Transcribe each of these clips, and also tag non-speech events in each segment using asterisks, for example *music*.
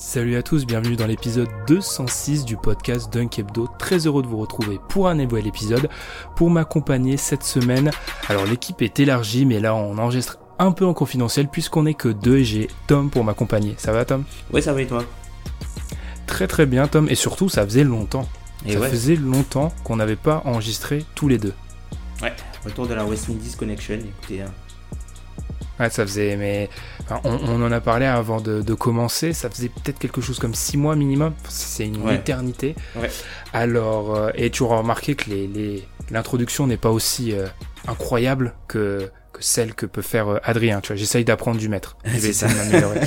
Salut à tous, bienvenue dans l'épisode 206 du podcast Dunk Hebdo. Très heureux de vous retrouver pour un nouvel épisode. Pour m'accompagner cette semaine, alors l'équipe est élargie, mais là on enregistre un peu en confidentiel puisqu'on est que deux et j'ai Tom pour m'accompagner. Ça va Tom? Ouais, ça va et toi? Très très bien Tom, et surtout ça faisait longtemps. Et ça ouais. faisait longtemps qu'on n'avait pas enregistré tous les deux. Ouais, retour de la West Indies Connection, écoutez. Ouais, ça faisait, mais enfin, on, on en a parlé avant de, de commencer. Ça faisait peut-être quelque chose comme six mois minimum. C'est une Ouais. éternité. Ouais. Alors, euh, et tu auras remarqué que les, les- l'introduction n'est pas aussi euh, incroyable que, que celle que peut faire euh, Adrien. Tu vois, j'essaye d'apprendre du maître. *laughs* Je vais de m'améliorer.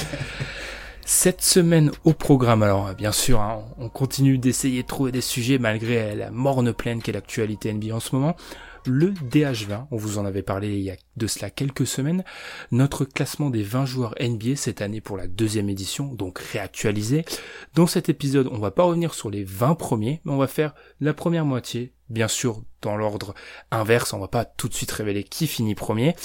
Cette semaine au programme, alors bien sûr, hein, on continue d'essayer de trouver des sujets malgré la morne pleine qu'est l'actualité NBA en ce moment. Le DH20, on vous en avait parlé il y a de cela quelques semaines, notre classement des 20 joueurs NBA cette année pour la deuxième édition, donc réactualisé. Dans cet épisode, on va pas revenir sur les 20 premiers, mais on va faire la première moitié, bien sûr dans l'ordre inverse, on va pas tout de suite révéler qui finit premier.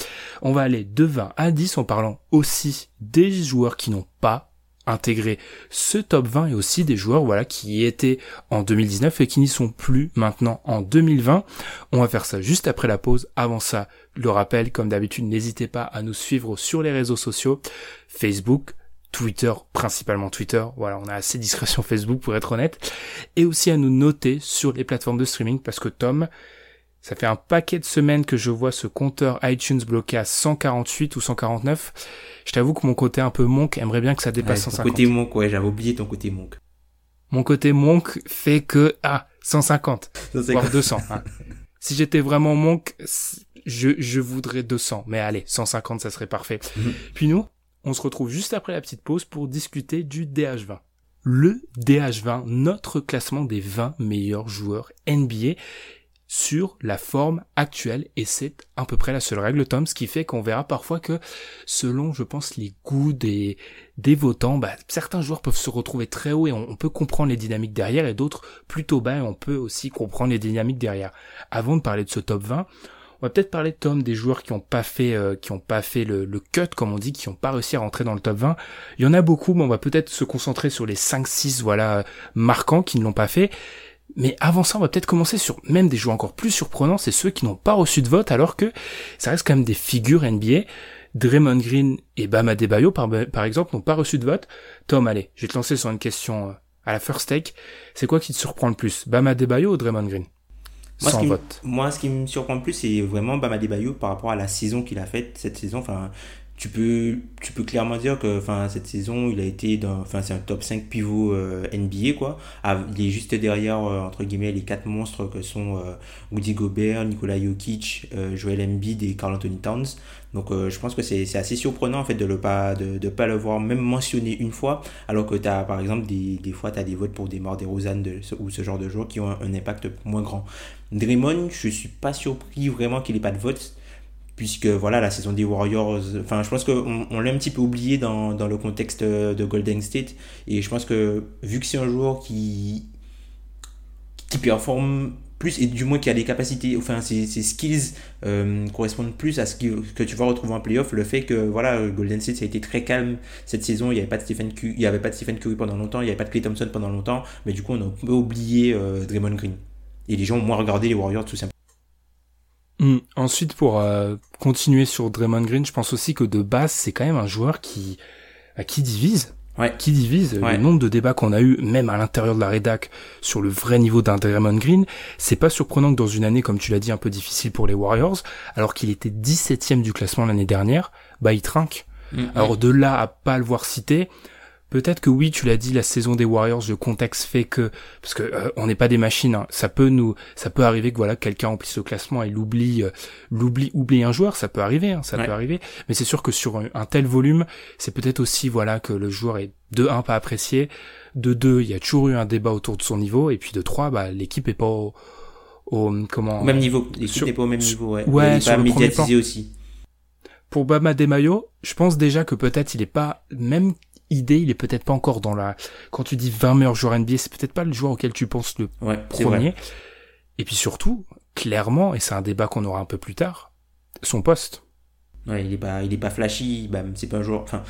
On va aller de 20 à 10 en parlant aussi des joueurs qui n'ont pas intégré ce top 20 et aussi des joueurs voilà qui y étaient en 2019 et qui n'y sont plus maintenant en 2020. On va faire ça juste après la pause. Avant ça, le rappel, comme d'habitude, n'hésitez pas à nous suivre sur les réseaux sociaux, Facebook, Twitter, principalement Twitter. Voilà, on a assez discret sur Facebook pour être honnête. Et aussi à nous noter sur les plateformes de streaming parce que Tom, ça fait un paquet de semaines que je vois ce compteur iTunes bloqué à 148 ou 149. Je t'avoue que mon côté un peu monk aimerait bien que ça Ouais, dépasse ton 150. côté monk, ouais, j'avais oublié ton côté monk. Mon côté monk fait que, ah, 150, Ça, c'est voire quoi 200. hein. Si j'étais vraiment monk, je, je voudrais 200. Mais allez, 150, ça serait parfait. Mhm. Puis nous, on se retrouve juste après la petite pause pour discuter du DH20. Le DH20, notre classement des 20 meilleurs joueurs NBA sur la forme actuelle et c'est à peu près la seule règle Tom ce qui fait qu'on verra parfois que selon je pense les goûts des des votants bah, certains joueurs peuvent se retrouver très haut et on, peut comprendre les dynamiques derrière et d'autres plutôt bas et on peut aussi comprendre les dynamiques derrière. Avant de parler de ce top 20 on va peut-être parler Tom des joueurs qui ont pas fait euh, qui ont pas fait le, le cut comme on dit qui ont pas réussi à rentrer dans le top 20 il y en a beaucoup mais on va peut-être se concentrer sur les 5 6 voilà marquants qui ne l'ont pas fait mais avant ça, on va peut-être commencer sur même des joueurs encore plus surprenants, c'est ceux qui n'ont pas reçu de vote, alors que ça reste quand même des figures NBA. Draymond Green et Bam Adebayo, par, par exemple, n'ont pas reçu de vote. Tom, allez, je vais te lancer sur une question euh, à la first take. C'est quoi qui te surprend le plus, Bam Adebayo ou Draymond Green? Moi, ce Sans qui vote. Moi, ce qui me surprend le plus, c'est vraiment Bam Adebayo par rapport à la saison qu'il a faite cette saison. Enfin, tu peux, tu peux clairement dire que, enfin, cette saison, il a été dans, enfin, c'est un top 5 pivot euh, NBA, quoi. Ah, Il est juste derrière, euh, entre guillemets, les quatre monstres que sont euh, Woody Gobert, Nikola Jokic, euh, Joel Embiid et Carl Anthony Towns. Donc, euh, je pense que c'est assez surprenant, en fait, de le pas, de, de pas le voir même mentionné une fois, alors que tu as, par exemple, des, des fois, tu des votes pour des morts des Rosanne de, ou ce genre de joueurs qui ont un, un impact moins grand. Draymond, je suis pas surpris vraiment qu'il ait pas de vote, puisque voilà, la saison des Warriors, enfin, je pense qu'on on l'a un petit peu oublié dans, dans le contexte de Golden State, et je pense que vu que c'est un joueur qui, qui performe plus, et du moins qui a des capacités, enfin, ses, skills euh, correspondent plus à ce que tu vas retrouver en playoff, le fait que voilà, Golden State ça a été très calme cette saison, il n'y avait pas de Stephen Curry, il y avait pas de Stephen Curry pendant longtemps, il n'y avait pas de Clay Thompson pendant longtemps, mais du coup on a un peu oublié euh, Draymond Green. Et les gens ont moins regardé les Warriors tout simplement. Hum, Ensuite, pour euh, continuer sur Draymond Green, je pense aussi que de base, c'est quand même un joueur qui, à qui divise. Ouais. Qui divise. Ouais. Le nombre de débats qu'on a eu, même à l'intérieur de la rédac, sur le vrai niveau d'un Draymond Green, c'est pas surprenant que dans une année, comme tu l'as dit, un peu difficile pour les Warriors, alors qu'il était 17ème du classement l'année dernière, bah il trinque. Mm, Alors de là à pas le voir cité, Peut-être que oui, tu l'as dit, la saison des Warriors, le contexte fait que parce que euh, on n'est pas des machines, hein, ça peut nous, ça peut arriver que voilà quelqu'un remplisse le classement et l'oublie, euh, l'oublie, oublie un joueur, ça peut arriver, hein, ça peut arriver. Mais c'est sûr que sur un, tel volume, c'est peut-être aussi voilà que le joueur est de un pas apprécié, de deux il y a toujours eu un débat autour de son niveau. Et puis de trois bah l'équipe est pas au, comment au même niveau, l'équipe n'est pas au même niveau, ouais, ouais pas médiatisé aussi. Pour Bama Demayo, je pense déjà que peut-être il est pas même idée, il est peut-être pas encore dans la. Quand tu dis 20 meilleurs joueurs NBA, c'est peut-être pas le joueur auquel tu penses le premier. Et puis surtout, clairement, et c'est un débat qu'on aura un peu plus tard, son poste. Ouais, il est pas, il est pas flashy. Bah, c'est pas un joueur. Enfin,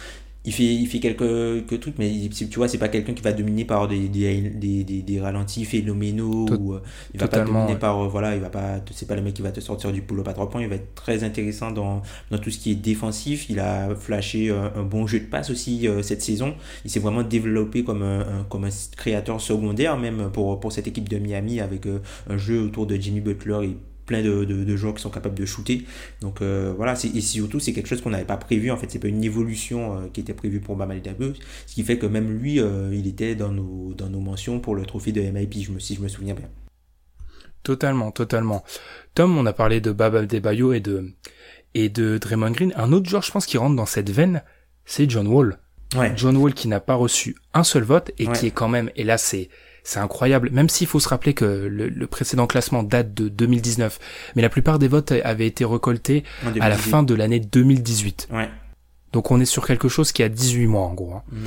il fait, il fait quelques, trucs, mais tu vois, c'est pas quelqu'un qui va dominer par des, des, des, des, ralentis phénoménaux. ou, euh, il va pas dominer par. Euh, voilà, il va pas. C'est pas le mec qui va te sortir du pull-up à 3 points. Il va être très intéressant dans, dans tout ce qui est défensif. Il a flashé euh, un, bon jeu de passe aussi cette saison. Il s'est vraiment développé comme un, comme un créateur secondaire, même pour, pour cette équipe de Miami, avec un jeu autour de Jimmy Butler et plein de, de, joueurs qui sont capables de shooter. Donc euh, voilà, et surtout c'est quelque chose qu'on n'avait pas prévu en fait, c'est pas une évolution euh, qui était prévue pour Bama Dabeu, ce qui fait que même lui, euh, il était dans nos, dans nos mentions pour le trophée de MIP, je me, si je me souviens bien. Totalement, totalement. Tom, on a parlé de Baba Debayo et de, et de Draymond Green. Un autre joueur, je pense, qui rentre dans cette veine, c'est John Wall. Ouais. John Wall qui n'a pas reçu un seul vote et qui est quand même, et là c'est, c'est incroyable, même s'il faut se rappeler que le, précédent classement date de 2019, mais la plupart des votes avaient été récoltés à la fin de l'année 2018. Ouais. Donc on est sur quelque chose qui a 18 mois en gros. Hein. Mm.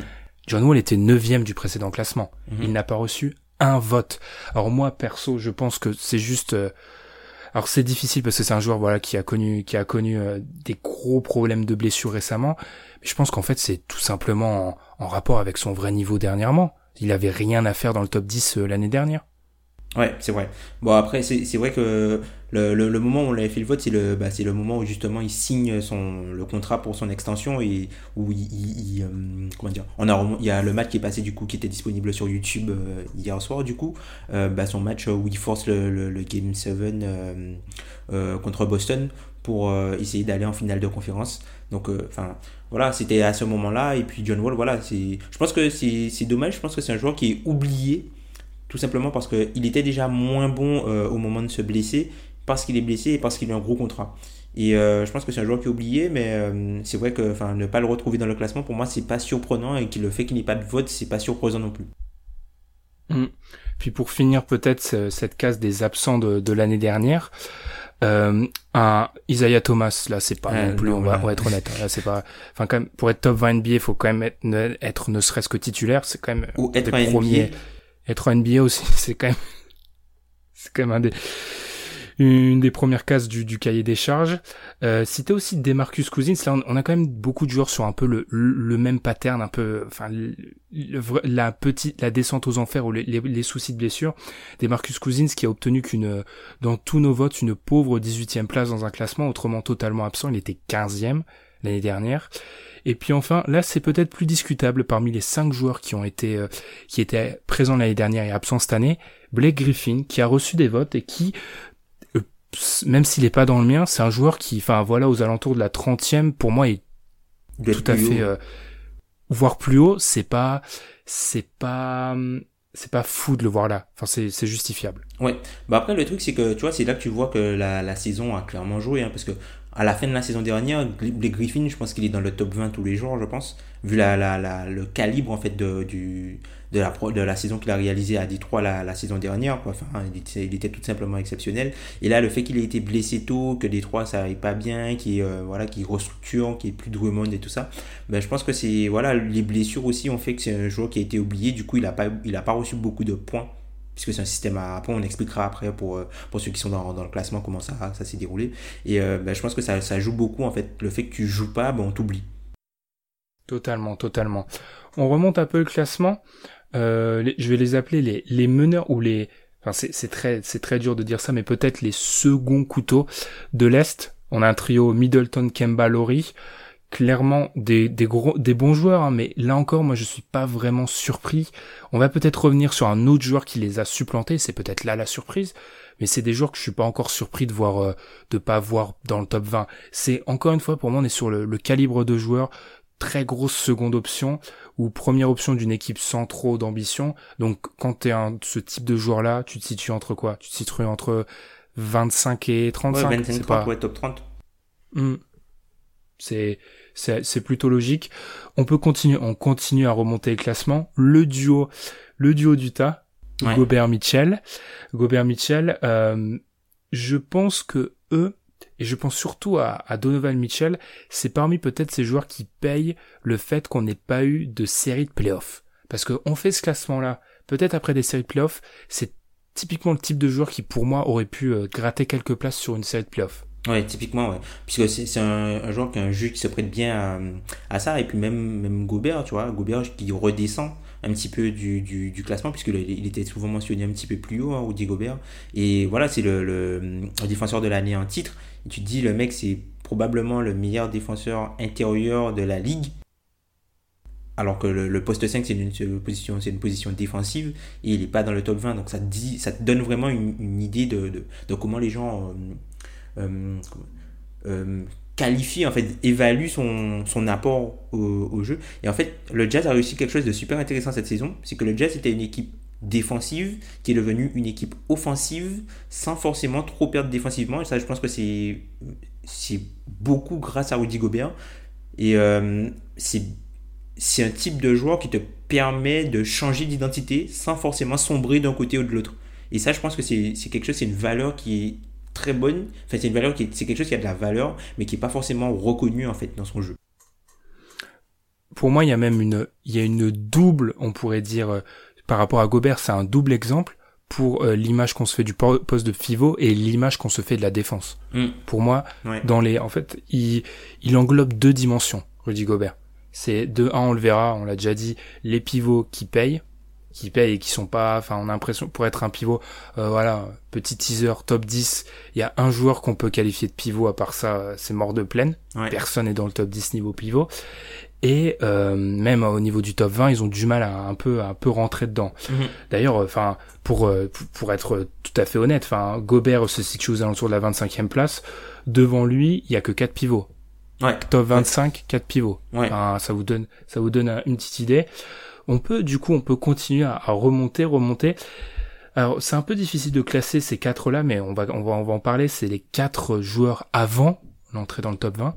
John Wall était neuvième du précédent classement. Mm-hmm. Il n'a pas reçu un vote. Alors moi perso, je pense que c'est juste euh, alors c'est difficile parce que c'est un joueur voilà qui a connu qui a connu euh, des gros problèmes de blessures récemment, mais je pense qu'en fait c'est tout simplement en, rapport avec son vrai niveau dernièrement il avait rien à faire dans le top 10 euh, l'année dernière. Ouais, c'est vrai. Bon, après, c'est vrai que le, le, moment où on avait fait le vote, c'est le, bah, le moment où justement il signe son, le contrat pour son extension et où il. Euh, comment dire on a, Il y a le match qui est passé du coup, qui était disponible sur YouTube euh, hier soir, du coup. bah, son match où il force le, le Game 7 contre Boston pour essayer d'aller en finale de conférence. Donc, enfin voilà, c'était à ce moment-là. Et puis John Wall, voilà, c'est, je pense que c'est dommage. Je pense que c'est un joueur qui est oublié, tout simplement parce qu'il était déjà moins bon euh, au moment de se blesser, parce qu'il est blessé et parce qu'il a un gros contrat. Et euh, je pense que c'est un joueur qui est oublié, mais euh, c'est vrai que ne pas le retrouver dans le classement, pour moi, c'est pas surprenant. Et le fait qu'il n'ait pas de vote, c'est pas surprenant non plus. Mmh. Puis pour finir peut-être cette case des absents de, de l'année dernière, euh, un Isaiah Thomas, là, c'est pas non plus, on, va, être honnête. Hein, là, c'est pas, enfin, quand même, pour être top 20 NBA, il faut quand même être, ne, être ne serait-ce que titulaire. C'est quand même Ou être un premier. Être NBA aussi, *laughs* c'est quand même, c'est quand même un des, une des premières cases du, du cahier des charges. Euh, Citer aussi Demarcus Cousins, là on, a quand même beaucoup de joueurs sur un peu le, le, même pattern, un peu, enfin la petite, la descente aux enfers ou les, les, soucis de blessure. Demarcus Cousins qui a obtenu qu'une, dans tous nos votes, une pauvre 18e place dans un classement, autrement totalement absent. Il était 15e l'année dernière. Et puis enfin, là c'est peut-être plus discutable parmi les cinq joueurs qui ont été euh, qui étaient présents l'année dernière et absents cette année, Blake Griffin qui a reçu des votes et qui même s'il est pas dans le mien, c'est un joueur qui, enfin voilà, aux alentours de la 30e, pour moi, est tout à fait, euh, voire plus haut. C'est pas, c'est pas, c'est pas fou de le voir là. Enfin, c'est, c'est justifiable. Ouais. Bah après, le truc, c'est que tu vois, c'est là que tu vois que la, la saison a clairement joué, hein, parce que à la fin de la saison dernière, les Griffin, je pense qu'il est dans le top 20 tous les jours, je pense, vu la, la, la le calibre en fait de, du, de, la, de la saison qu'il a réalisé à Détroit la, la saison dernière. Quoi. Enfin, il était, il était, tout simplement exceptionnel. Et là, le fait qu'il ait été blessé tôt, que Détroit ça aille pas bien, qu'il euh, voilà, qu'il restructure, qu'il n'y ait plus de Drummond et tout ça, ben, je pense que c'est voilà, les blessures aussi ont fait que c'est un joueur qui a été oublié. Du coup, il n'a pas, il a pas reçu beaucoup de points puisque c'est un système à... Après, on expliquera après pour, euh, pour ceux qui sont dans, dans le classement comment ça, ça s'est déroulé. Et euh, ben, je pense que ça, ça, joue beaucoup, en fait. Le fait que tu joues pas, ben, on t'oublie. Totalement, totalement. On remonte un peu le classement. Euh, je vais les appeler les, les meneurs ou les... Enfin, c'est très, très dur de dire ça, mais peut-être les seconds couteaux de l'Est. On a un trio Middleton, Kemba, Laurie clairement des, des, gros, des bons joueurs, hein, mais là encore, moi je suis pas vraiment surpris. On va peut-être revenir sur un autre joueur qui les a supplantés, c'est peut-être là la surprise, mais c'est des joueurs que je suis pas encore surpris de voir, euh, de pas voir dans le top 20. C'est encore une fois pour moi, on est sur le, calibre de joueurs très grosse seconde option ou première option d'une équipe sans trop d'ambition. Donc quand tu es un, ce type de joueur-là, tu te situes entre quoi? Tu te situes entre 25 et 35 Ouais, 25, 30, ouais, top 30. Hmm. C'est c'est plutôt logique. On peut continuer, on continue à remonter le classement. Le duo, le duo d'Utah, Gobert Mitchell, Gobert Mitchell. Euh, je pense que eux, et je pense surtout à, à Donovan Mitchell, c'est parmi peut-être ces joueurs qui payent le fait qu'on n'ait pas eu de série de playoffs. Parce qu'on fait ce classement-là, peut-être après des séries de playoffs, c'est typiquement le type de joueur qui pour moi aurait pu euh, gratter quelques places sur une série de playoffs. Ouais, typiquement, ouais. Puisque c'est un, un, joueur qui a un jeu qui se prête bien à, à, ça. Et puis même, même Gobert, tu vois, Gobert qui redescend un petit peu du, du, du classement, puisqu'il il était souvent mentionné un petit peu plus haut, hein, Rudy Gobert. Et voilà, c'est le, le, le, défenseur de l'année en titre. Tu te dis, le mec, c'est probablement le meilleur défenseur intérieur de la ligue. Alors que le, poste 5, c'est une, position, défensive et il n'est pas dans le top 20. Donc ça te, donne vraiment une, idée de, comment les gens euh, euh, euh, qualifient, en fait, évaluent son, apport au, jeu. Et en fait, le Jazz a réussi quelque chose de super intéressant cette saison. C'est que le Jazz était une équipe défensive qui est devenue une équipe offensive sans forcément trop perdre défensivement. Et ça, je pense que c'est, c'est beaucoup grâce à Rudy Gobert. Et euh, c'est c'est un type de joueur qui te permet de changer d'identité sans forcément sombrer d'un côté ou de l'autre. Et ça, je pense que c'est quelque chose, c'est une valeur qui est très bonne. Enfin, c'est une valeur qui c'est quelque chose qui a de la valeur, mais qui est pas forcément reconnu en fait dans son jeu. Pour moi, il y a même une, il y a une double, on pourrait dire, par rapport à Gobert, c'est un double exemple pour euh, l'image qu'on se fait du poste de pivot et l'image qu'on se fait de la défense. Mm. Pour moi, ouais. dans les, en fait, il, il englobe deux dimensions, Rudy Gobert c'est de un on le verra on l'a déjà dit les pivots qui payent qui payent et qui sont pas enfin on a l'impression pour être un pivot euh, voilà petit teaser top 10 il y a un joueur qu'on peut qualifier de pivot à part ça c'est mort de plaine ouais. personne n'est dans le top 10 niveau pivot et euh, même au niveau du top 20 ils ont du mal à un peu à un peu rentrer dedans -hmm. d'ailleurs enfin pour pour être tout à fait honnête enfin Gobert se situe aux alentours de la 25e place devant lui il y a que quatre pivots Ouais. Top 25, ouais. 4 pivots. Ouais. Enfin, ça vous donne, ça vous donne une petite idée. On peut, du coup, on peut continuer à, à remonter, remonter. Alors, c'est un peu difficile de classer ces quatre-là, mais on va, on va, on va en parler. C'est les quatre joueurs avant l'entrée dans le top 20.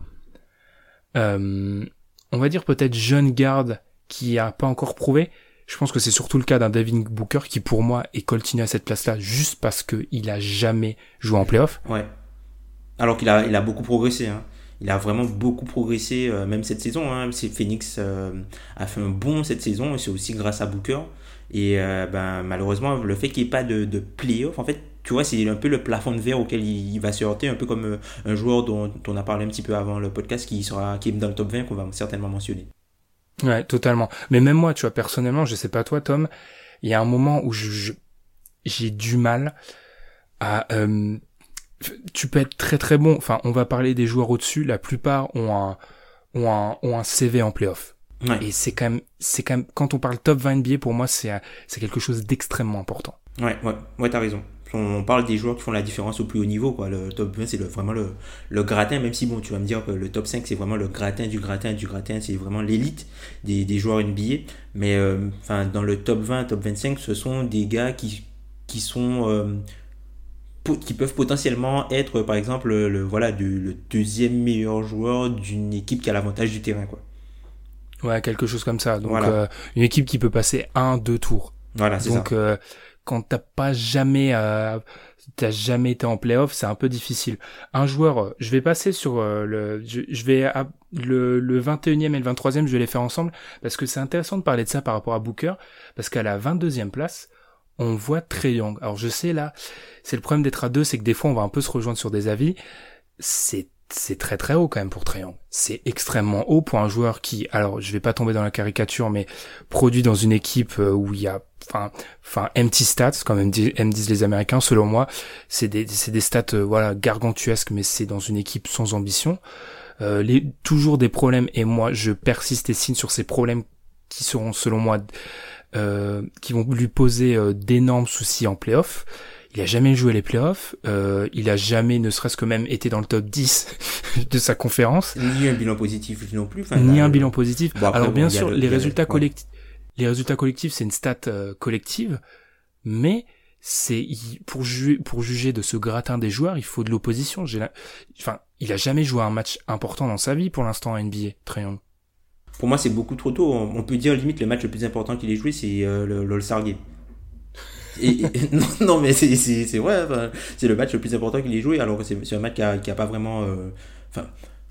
Euh, on va dire peut-être jeune garde qui a pas encore prouvé. Je pense que c'est surtout le cas d'un Devin Booker qui, pour moi, est coltiné à cette place-là juste parce que il a jamais joué en playoff. Ouais. Alors qu'il a, beaucoup progressé, hein il a vraiment beaucoup progressé, euh, même cette saison. Hein. Phoenix euh, a fait un bon cette saison, et c'est aussi grâce à Booker. Et euh, ben, malheureusement, le fait qu'il n'y ait pas de, de playoff, en fait, tu vois, c'est un peu le plafond de verre auquel il, va se heurter, un peu comme un joueur dont, dont, on a parlé un petit peu avant le podcast, qui, sera, qui est dans le top 20, qu'on va certainement mentionner. Ouais, totalement. Mais même moi, tu vois, personnellement, je sais pas toi, Tom, il y a un moment où je, j'ai du mal à tu peux être très très bon. Enfin, on va parler des joueurs au-dessus. La plupart ont un, ont un, ont un CV en playoff. Ouais. Et c'est quand même, c'est quand même, quand on parle top 20 NBA, pour moi, c'est, c'est quelque chose d'extrêmement important. Ouais, ouais, ouais, t'as raison. On parle des joueurs qui font la différence au plus haut niveau, quoi. Le top 20, c'est le, vraiment le, le gratin, même si, bon, tu vas me dire que le top 5, c'est vraiment le gratin du gratin du gratin, c'est vraiment l'élite des, des joueurs NBA. Mais, euh, enfin, dans le top 20, top 25, ce sont des gars qui, qui sont, euh, qui peuvent potentiellement être par exemple le, voilà le deuxième meilleur joueur d'une équipe qui a l'avantage du terrain quoi. Ouais, quelque chose comme ça. Donc voilà. euh, une équipe qui peut passer un deux tours. Voilà, c'est ça. Donc euh, quand t'as pas jamais euh, t'as jamais été en playoff, c'est un peu difficile. Un joueur, je vais passer sur euh, le je, je vais à, le, le 21e et le 23e, je vais les faire ensemble parce que c'est intéressant de parler de ça par rapport à Booker parce qu'à la 22e place, on voit Trey Young. Alors je sais là, c'est le problème d'être à deux, c'est que des fois on va un peu se rejoindre sur des avis. C'est c'est très très haut quand même pour Young. C'est extrêmement haut pour un joueur qui, alors je vais pas tomber dans la caricature, mais produit dans une équipe euh, où il y a, enfin, enfin empty stats, comme aiment disent les Américains. Selon moi, c'est des c'est des stats euh, voilà gargantuesques, mais c'est dans une équipe sans ambition. Euh, toujours des problèmes et moi je persiste et signe sur ces problèmes qui seront selon moi qui vont lui poser d'énormes soucis en playoff. Il a jamais joué les playoffs, euh, il a jamais, ne serait-ce que même, été dans le top 10 *laughs* de sa conférence. Ni un bilan positif non plus. ni un bilan positif. Alors bien sûr, les, résultats collectifs, les résultats collectifs, c'est une stat euh, collective, mais c'est pour juger pour juger de ce gratin des joueurs, il faut de l'opposition. Enfin, il a jamais joué un match important dans sa vie pour l'instant en NBA, Trayon. Pour moi, c'est beaucoup trop tôt. On peut dire limite le match le plus important qu'il ait joué, c'est euh, le l'All-Star Game. *laughs* Non, mais c'est vrai, c'est le match le plus important qu'il ait joué, alors que c'est un match qui a, qui a pas vraiment, euh,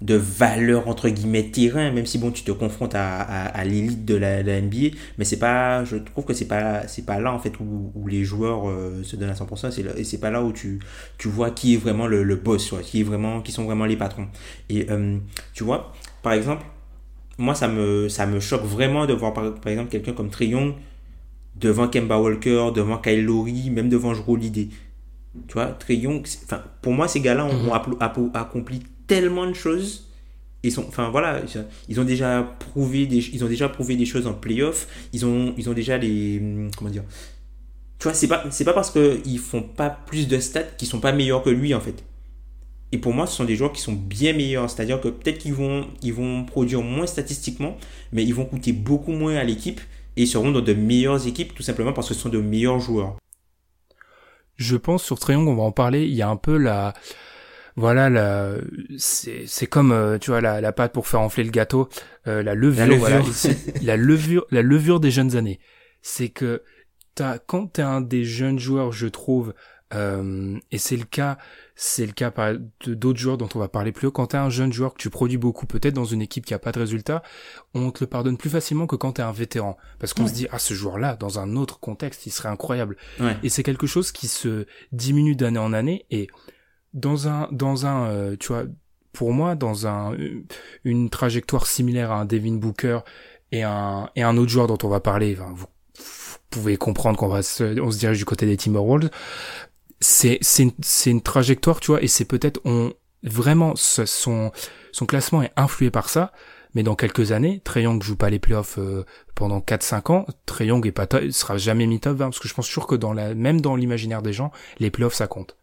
de valeur entre guillemets terrain même si bon tu te confrontes à, à, l'élite de la, NBA mais c'est pas je trouve que c'est pas c'est pas là en fait où, où les joueurs euh, se donnent à 100% c'est et c'est pas là où tu tu vois qui est vraiment le, le boss qui est vraiment qui sont vraiment les patrons. Et euh, tu vois par exemple moi ça me ça me choque vraiment de voir par, exemple quelqu'un comme Young devant Kemba Walker devant Kyle Lowry même devant Jrue Holiday tu vois Trey Young enfin pour moi ces gars-là ont, ont accompli tellement de choses. Ils sont, enfin voilà, ils ont déjà prouvé des, ils ont déjà prouvé des choses en playoff. Ils ont, ils ont déjà les, comment dire. Tu vois, c'est pas, c'est pas parce qu'ils font pas plus de stats qu'ils sont pas meilleurs que lui en fait. Et pour moi, ce sont des joueurs qui sont bien meilleurs. C'est-à-dire que peut-être qu'ils vont, ils vont produire moins statistiquement, mais ils vont coûter beaucoup moins à l'équipe et ils seront dans de meilleures équipes tout simplement parce que ce sont de meilleurs joueurs. Je pense sur Triangle, on va en parler. Il y a un peu la, voilà la c'est c'est comme euh, tu vois la, la pâte pour faire enfler le gâteau euh, la levure, la Voilà, *laughs* la levure la levure des jeunes années c'est que t'as quand t'es un des jeunes joueurs je trouve euh, et c'est le cas c'est le cas d'autres joueurs dont on va parler plus haut. Quand t'es un jeune joueur que tu produis beaucoup peut-être dans une équipe qui a pas de résultats on te le pardonne plus facilement que quand t'es un vétéran. Parce qu'on se dit ah ce joueur là dans un autre contexte il serait incroyable. Et c'est quelque chose qui se diminue d'année en année. Et dans un dans un euh, tu vois pour moi dans un une trajectoire similaire à un Devin Booker et un et un autre joueur dont on va parler vous, vous, pouvez comprendre qu'on va se on se dirige du côté des Timberwolves c'est c'est une, c'est une trajectoire tu vois et c'est peut-être on vraiment son son classement est influé par ça mais dans quelques années, Trey Young joue pas les playoffs euh, pendant 4-5 ans, Trey Young est pas sera jamais mis top 20 parce que je pense sûr que dans la même dans l'imaginaire des gens, les playoffs ça compte.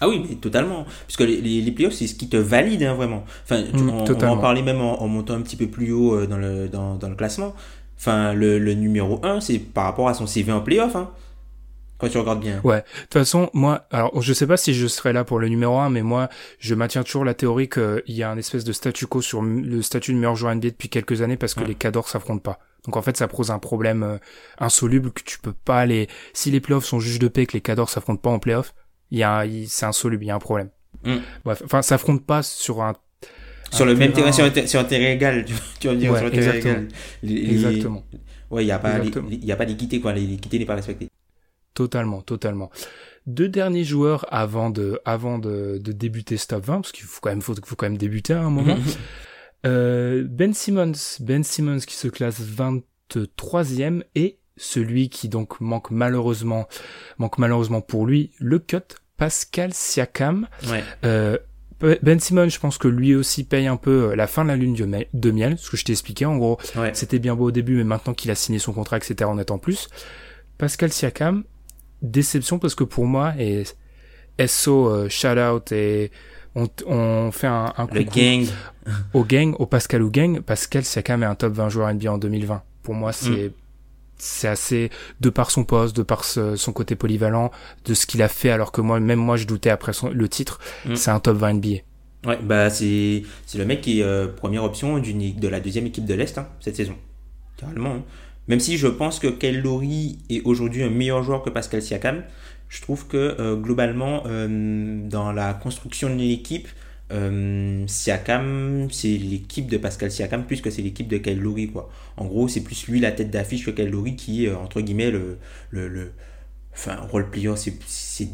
Ah oui, mais totalement. Puisque les, les, les playoffs, c'est ce qui te valide, hein, vraiment. Enfin, mm, on, va en parler même en, montant un petit peu plus haut euh, dans le, dans, dans le classement. Enfin, le, le numéro 1, c'est par rapport à son CV en playoff, hein. Quand tu regardes bien. Ouais. De toute façon, moi, alors, je sais pas si je serai là pour le numéro 1, mais moi, je maintiens toujours la théorie qu'il y a un espèce de statu quo sur le statut de meilleur joueur NBA depuis quelques années parce que les cadors s'affrontent pas. Donc en fait, ça pose un problème euh, insoluble que tu peux pas aller. Si les playoffs sont juges de paix que les cadors s'affrontent pas en playoffs, il y a, c'est insoluble, il y a un problème. Mm. Bref, enfin, ça affronte pas sur un sur le même terrain, sur un, sur un, terrain égal, tu, vas me dire, sur un terrain égal. exactement. Ouais, il n'y a pas, il y a pas d'équité, quoi. L'équité n'est pas respectée. Totalement, totalement. Deux derniers joueurs avant de, avant de, de débuter Stop 20, parce qu'il faut quand même, faut, faut quand même débuter à un moment. *laughs* euh, ben Simmons, Ben Simmons qui se classe 23e et celui qui donc manque malheureusement, manque malheureusement pour lui, le cut, Pascal Siakam. Euh, ben Simon, je pense que lui aussi paye un peu euh, la fin de la lune de miel, ce que je t'ai expliqué. En gros, c'était bien beau au début, mais maintenant qu'il a signé son contrat, etc., on attend plus. Pascal Siakam, déception parce que pour moi, et SO, euh, shout out, et on, on fait un, un Le gang. au gang, au Pascal ou gang. Pascal Siakam est un top 20 joueur NBA en 2020. Pour moi, c'est... Mm c'est assez de par son poste, de par son côté polyvalent, de ce qu'il a fait, alors que moi, même moi, je doutais après le titre. Mm. C'est un top 20 NBA. Ouais, bah c'est c'est le mec qui est euh, première option d'une de la deuxième équipe de l'est hein, cette saison, carrément. Hein. Même si je pense que Kyle Lowry est aujourd'hui un meilleur joueur que Pascal Siakam, je trouve que euh, globalement euh, dans la construction de l'équipe, euh, Siakam, c'est l'équipe de Pascal Siakam plus que c'est l'équipe de Kyle Lowry, quoi. En gros, c'est plus lui la tête d'affiche que Kyle Lowry qui est, euh, entre guillemets, le, le, le enfin, role player, c'est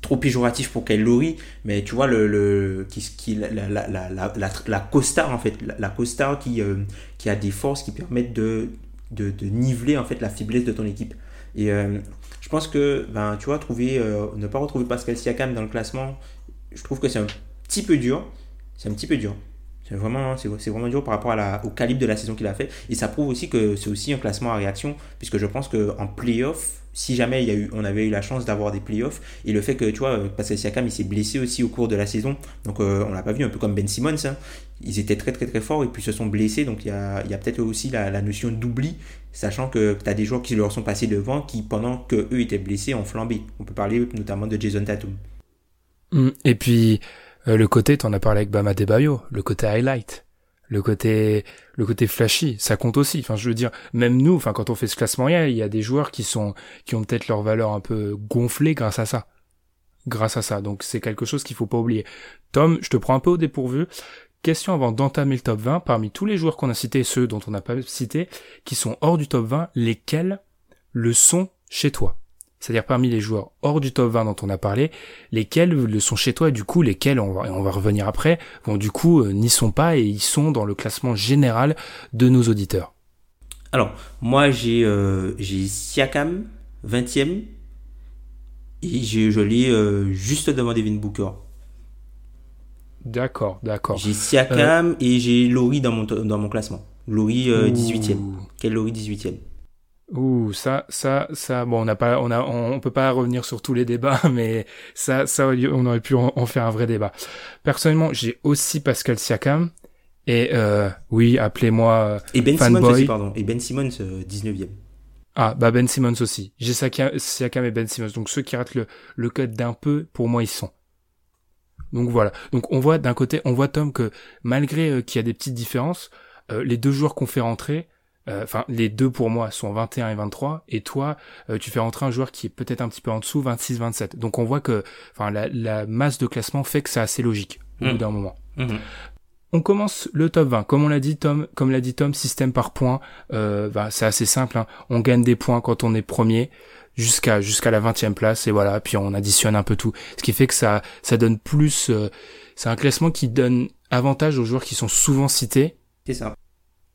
trop péjoratif pour Kyle Lowry, mais tu vois, le, le qui, qui, la, la, la, la, la en fait, la, costard qui, euh, qui a des forces qui permettent de, de, niveler, en fait, la faiblesse de ton équipe. Et euh, je pense que, ben, tu vois, trouver, ne pas retrouver Pascal Siakam dans le classement, je trouve que c'est un petit peu dur. C'est un petit peu dur. C'est vraiment, c'est, vraiment dur par rapport au calibre de la saison qu'il a fait. Et ça prouve aussi que c'est aussi un classement à réaction, puisque je pense qu'en playoff, si jamais il y a eu, on avait eu la chance d'avoir des playoffs et le fait que tu vois Pascal Siakam il s'est blessé aussi au cours de la saison donc on l'a pas vu un peu comme Ben Simmons hein. ils étaient très très très forts et puis se sont blessés donc il y a, y a peut-être aussi la, notion d'oubli sachant que tu as des joueurs qui leur sont passés devant qui pendant que eux étaient blessés ont flambé on peut parler notamment de Jason Tatum mm. et puis le côté t'en as parlé avec Bama Debayo le côté highlight le côté le côté flashy ça compte aussi. Enfin je veux dire même nous enfin quand on fait ce classement il y a des joueurs qui sont qui ont peut-être leur valeur un peu gonflée grâce à ça. Grâce à ça. Donc c'est quelque chose qu'il faut pas oublier. Tom je te prends un peu au dépourvu. Question avant d'entamer le top 20 parmi tous les joueurs qu'on a cités ceux dont on n'a pas cité qui sont hors du top 20 lesquels le sont chez toi? C'est-à-dire parmi les joueurs hors du top 20 dont on a parlé, lesquels le sont chez toi et du coup lesquels, on va, on va revenir après, vont du coup euh, n'y sont pas et ils sont dans le classement général de nos auditeurs. Alors, moi j'ai euh, Siakam, 20ème, et je l'ai euh, juste devant Devin Booker. D'accord, d'accord. J'ai Siakam et j'ai Laurie dans mon, dans mon classement. Laurie 18ème. Quel Laurie 18ème Ouh, ça, ça, ça, bon, on n'a pas, on a, on, peut pas revenir sur tous les débats, *laughs* mais ça, ça, on aurait pu en, faire un vrai débat. Personnellement, j'ai aussi Pascal Siakam, et euh, oui, appelez-moi euh, Et Ben Simmons aussi, pardon. Et Ben Simmons, 19e. Euh, ah, bah Ben Simmons aussi. J'ai Siakam et Ben Simmons. Donc ceux qui ratent le, le code d'un peu, pour moi, ils sont. Donc voilà. Donc on voit d'un côté, on voit Tom que malgré qu'il y a des petites différences, les deux joueurs qu'on fait rentrer, euh, enfin les deux pour moi sont 21 et 23 et toi euh, tu fais rentrer un joueur qui est peut-être un petit peu en dessous 26 27 donc on voit que enfin la, masse de classement fait que c'est assez logique au bout mmh. d'un moment mmh. On commence le top 20. Comme on l'a dit Tom, comme l'a dit Tom, système par points, euh, bah, c'est assez simple. Hein. On gagne des points quand on est premier jusqu'à jusqu'à la 20e place et voilà. Puis on additionne un peu tout, ce qui fait que ça ça donne plus. c'est un classement qui donne avantage aux joueurs qui sont souvent cités. C'est ça.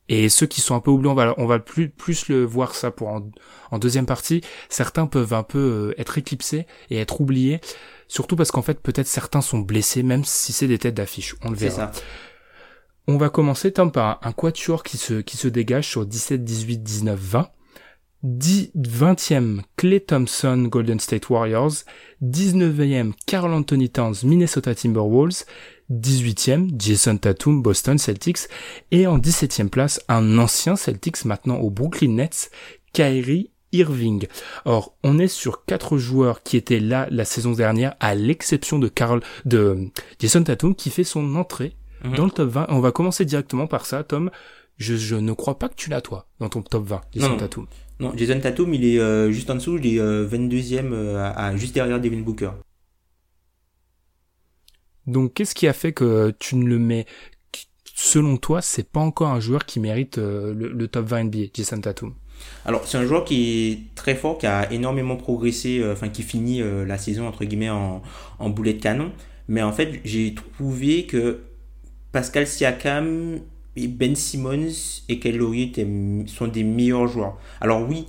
Et ceux qui sont un peu oubliés, on va, on va plus, plus le voir ça pour en, deuxième partie. Certains peuvent un peu euh, être éclipsés et être oubliés, surtout parce qu'en fait peut-être certains sont blessés, même si c'est des têtes d'affiche. On le verra. On va commencer Tom par un, quatuor qui se, qui se dégage sur 17, 18, 19, 20. 10, 20e Clay Thompson Golden State Warriors, 19e Carl Anthony Towns Minnesota Timberwolves, 18e, Jason Tatum, Boston Celtics, et en 17e place, un ancien Celtics maintenant au Brooklyn Nets, Kyrie Irving. Or, on est sur quatre joueurs qui étaient là la saison dernière, à l'exception de Carl, de Jason Tatum, qui fait son entrée mhm. dans le top 20. On va commencer directement par ça, Tom. Je, ne crois pas que tu l'as, toi, dans ton top 20, Jason Tatum. Non, Jason Tatum, il est euh, juste en dessous, il est 22e, euh, à, juste derrière Devin Booker. Donc qu'est-ce qui a fait que tu ne le mets selon toi, c'est pas encore un joueur qui mérite euh, le, top 20 NBA, Jason Tatum? Alors, c'est un joueur qui est très fort, qui a énormément progressé, euh, enfin qui finit euh, la saison entre guillemets en, en boulet de canon. Mais en fait, j'ai trouvé que Pascal Siakam Ben Simmons et Kelly sont des meilleurs joueurs. Alors oui,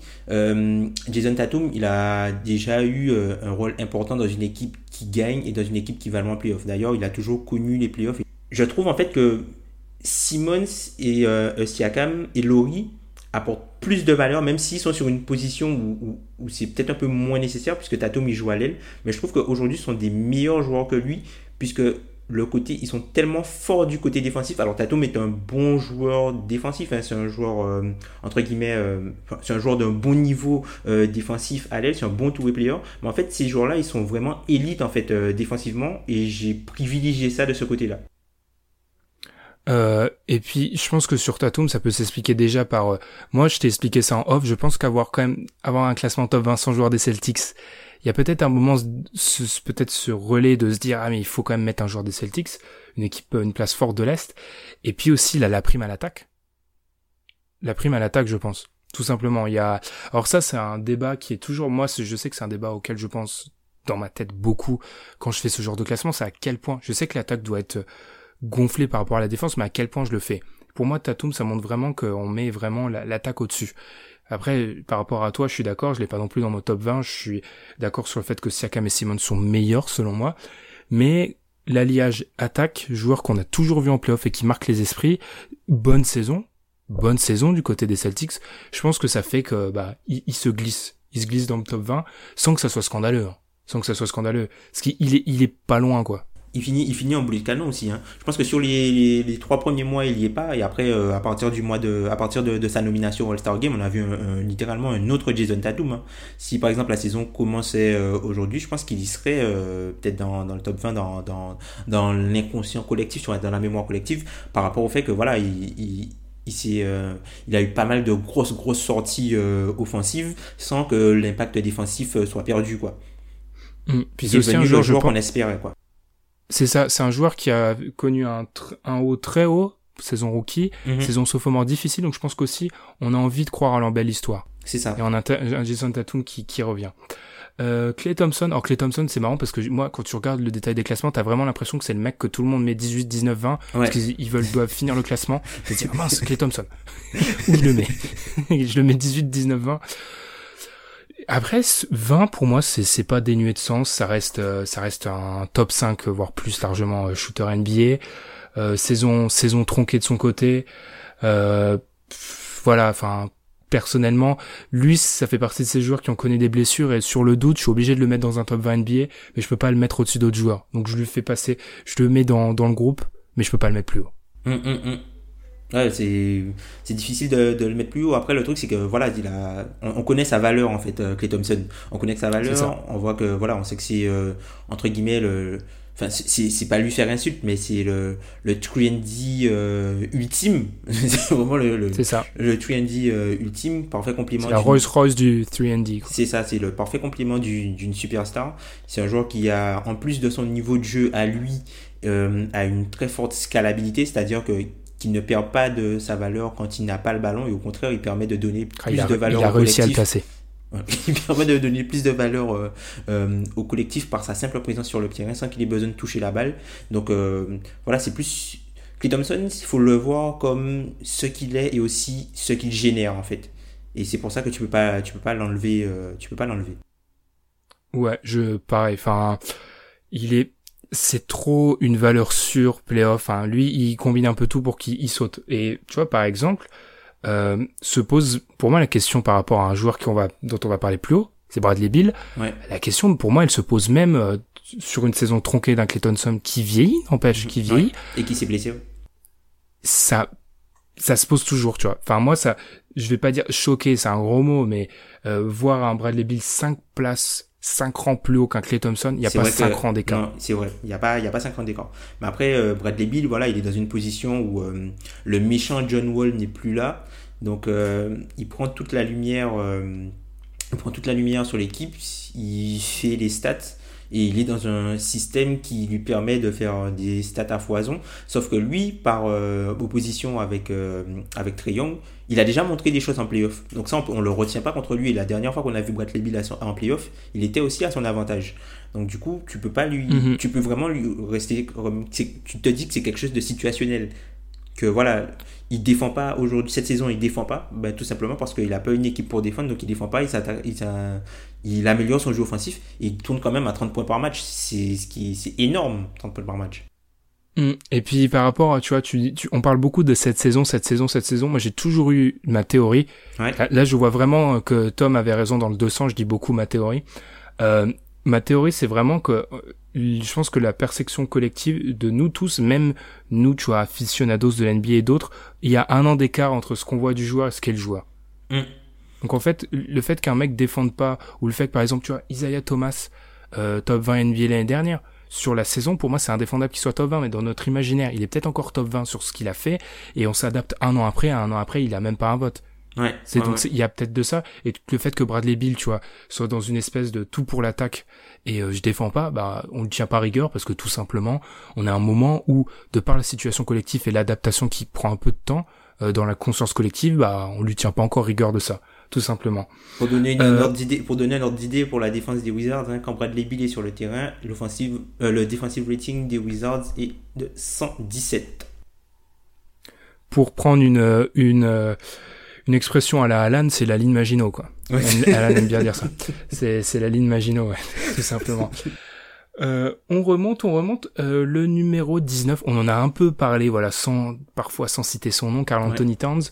Jason Tatum, il a déjà eu un rôle important dans une équipe qui gagne et dans une équipe qui va loin en playoff. D'ailleurs, il a toujours connu les playoffs. Je trouve en fait que Simmons et euh, Siakam et Laurie apportent plus de valeur, même s'ils sont sur une position où, où, c'est peut-être un peu moins nécessaire, puisque Tatum il joue à l'aile. Mais je trouve qu'aujourd'hui, ce sont des meilleurs joueurs que lui, puisque le côté, ils sont tellement forts du côté défensif. Alors Tatum est un bon joueur défensif, hein. c'est un joueur euh, entre guillemets, euh, c'est un joueur d'un bon niveau euh, défensif à l'aile, c'est un bon two-way player. Mais en fait, ces joueurs-là, ils sont vraiment élites en fait défensivement, et j'ai privilégié ça de ce côté-là. et puis, je pense que sur Tatum, ça peut s'expliquer déjà par. moi, je t'ai expliqué ça en off. Je pense qu'avoir quand même avoir un classement top 20 joueurs des Celtics il y a peut-être un moment, peut-être ce relais de se dire ah mais il faut quand même mettre un joueur des Celtics, une équipe, une place forte de l'est, et puis aussi la, la prime à l'attaque. La prime à l'attaque, je pense. Tout simplement, il y a. Alors ça, c'est un débat qui est toujours. Moi, je sais que c'est un débat auquel je pense dans ma tête beaucoup quand je fais ce genre de classement. C'est à quel point. Je sais que l'attaque doit être gonflée par rapport à la défense, mais à quel point je le fais. Pour moi, Tatum, ça montre vraiment qu'on met vraiment l'attaque au-dessus. Après, par rapport à toi, je suis d'accord, je l'ai pas non plus dans mon top 20, je suis d'accord sur le fait que Siakam et Simon sont meilleurs selon moi, mais l'alliage attaque, joueur qu'on a toujours vu en playoff et qui marque les esprits, bonne saison, bonne saison du côté des Celtics, je pense que ça fait que bah il, se glisse, il se glisse dans le top 20 sans que ça soit scandaleux. Hein. Sans que ça soit scandaleux. Parce qu'il est, il est pas loin, quoi il finit, il finit en boulet de canon aussi. Hein. Je pense que sur les, les, trois premiers mois, il y est pas. Et après, euh, à partir du mois de, à partir de, sa nomination All-Star Game, on a vu littéralement un autre Jason Tatum. Hein. Si par exemple la saison commençait euh, aujourd'hui, je pense qu'il y serait euh, peut-être dans, dans, le top 20, dans, dans, dans l'inconscient collectif, dans la mémoire collective, par rapport au fait que voilà, il, il il, il, a eu pas mal de grosses grosses sorties offensives sans que l'impact défensif soit perdu quoi. Mmh. Puis c'est aussi un joueur qu'on espérait quoi. C'est ça, c'est un joueur qui a connu un, un haut très haut, saison rookie, mhm. saison sophomore difficile, donc je pense qu'aussi on a envie de croire à leur belle histoire. C'est ça. Et on a un Jason Tatum qui, qui revient. Euh, Clay Thompson, alors Clay Thompson c'est marrant parce que moi quand tu regardes le détail des classements t'as vraiment l'impression que c'est le mec que tout le monde met 18, 19, 20 parce qu'ils veulent doivent finir le classement *laughs* et dire ah mince Clay Thompson *laughs* où *laughs* je le mets je le mets 18, 19, 20 après 20 pour moi c'est c'est pas dénué de sens, ça reste euh, ça reste un top 5 voire plus largement euh, shooter NBA. Euh, saison saison tronquée de son côté. Euh, voilà, enfin personnellement, lui ça fait partie de ces joueurs qui ont connu des blessures et sur le doute, je suis obligé de le mettre dans un top 20 NBA, mais je peux pas le mettre au-dessus d'autres joueurs. Donc je lui fais passer, je le mets dans dans le groupe, mais je peux pas le mettre plus haut. Hum, hum, hum. Ouais, c'est, c'est difficile de, de, le mettre plus haut. Après, le truc, c'est que voilà, il a, on, connaît sa valeur en fait, euh, Clay Thompson. On connaît sa valeur. On voit que voilà, on sait que c'est euh, entre guillemets le, enfin c'est, c'est pas lui faire insulte, mais c'est le le trendy euh, ultime. *laughs* c'est vraiment le, le ça. Le trendy euh, ultime, parfait compliment. La Rolls Royce du 3D. C'est ça, c'est le parfait compliment du, d'une superstar. C'est un joueur qui a, en plus de son niveau de jeu à lui, a une très forte scalabilité, c'est-à-dire que qui ne perd pas de sa valeur quand il n'a pas le ballon et au contraire il permet de donner plus de valeur il a réussi à le placer *laughs* il permet de donner plus de valeur euh, euh, au collectif par sa simple présence sur le terrain sans qu'il ait besoin de toucher la balle. Donc euh, voilà c'est plus Clay Thompson il faut le voir comme ce qu'il est et aussi ce qu'il génère en fait. Et c'est pour ça que tu peux pas tu peux pas l'enlever tu peux pas l'enlever. Ouais je pareil enfin il est c'est trop une valeur sûre playoff. Hein. Lui, il combine un peu tout pour qu'il saute. Et tu vois, par exemple, euh, se pose pour moi la question par rapport à un joueur qui on va, dont on va parler plus haut, c'est Bradley Bill. La question, pour moi, elle se pose même euh, sur une saison tronquée d'un Clayton Sum qui vieillit, n'empêche, qui vieillit. Et qui s'est blessé. Ça, ça se pose toujours, tu vois. Enfin, moi, ça, je vais pas dire choqué, c'est un gros mot, mais euh, voir un Bradley Bill 5 places 5 rangs plus haut qu'un Clay Thompson, il n'y a pas 5 rangs d'écart. C'est vrai, il n'y a pas, il y a pas 5 rangs d'écart. Mais après, euh, Bradley Bill, voilà, il est dans une position où euh, le méchant John Wall n'est plus là. Donc, euh, il prend toute la lumière, il prend toute la lumière sur l'équipe, il fait les stats et il est dans un système qui lui permet de faire des stats à foison. Sauf que lui, par opposition avec, avec Trey Young, il a déjà montré des choses en playoff. Donc ça, on ne le retient pas contre lui. Et la dernière fois qu'on a vu Bradley Bill en playoff, il était aussi à son avantage. Donc du coup, tu peux pas lui, mhm. tu peux vraiment lui rester, tu te dis que c'est quelque chose de situationnel. Que voilà, il défend pas aujourd'hui, cette saison, il défend pas, ben, tout simplement parce qu'il a pas une équipe pour défendre, donc il défend pas, il, il, il améliore son jeu offensif et il tourne quand même à 30 points par match. C'est ce qui, c'est énorme, 30 points par match. Mm. Et puis par rapport à, tu vois, tu, tu, on parle beaucoup de cette saison, cette saison, cette saison. Moi, j'ai toujours eu ma théorie. Là, je vois vraiment que Tom avait raison dans le 200. Je dis beaucoup ma théorie. Euh, ma théorie, c'est vraiment que euh, je pense que la perception collective de nous tous, même nous, tu vois, aficionados de l'NBA et d'autres, il y a un an d'écart entre ce qu'on voit du joueur et ce qu'est le joueur. Mm. Donc en fait, le fait qu'un mec défende pas, ou le fait que par exemple, tu vois, Isaiah Thomas, euh, top 20 NBA l'année dernière, sur la saison, pour moi, c'est indéfendable qu'il soit top 20, mais dans notre imaginaire, il est peut-être encore top 20 sur ce qu'il a fait, et on s'adapte un an après, un an après, il a même pas un vote. Ouais, c'est donc il y a peut-être de ça et le fait que Bradley Bill, tu vois, soit dans une espèce de tout pour l'attaque et euh, je défends pas, bah on le tient pas rigueur parce que tout simplement, on a un moment où de par la situation collective et l'adaptation qui prend un peu de temps euh, dans la conscience collective, bah on lui tient pas encore rigueur de ça tout simplement. Pour donner une euh, ordre d'idée, pour donner un ordre d'idée pour la défense des Wizards, hein, quand Bradley Bill est sur le terrain, l'offensive, euh, le defensive rating des Wizards est de 117. Pour prendre une euh, une une expression à la Alan, c'est la ligne Maginot quoi. Alan aime bien dire ça. *laughs* C'est c'est la ligne Maginot, ouais, *laughs* tout simplement. Euh, on remonte, on remonte. Euh, le numéro 19, on en a un peu parlé, voilà, sans parfois sans citer son nom, Carl Anthony Towns.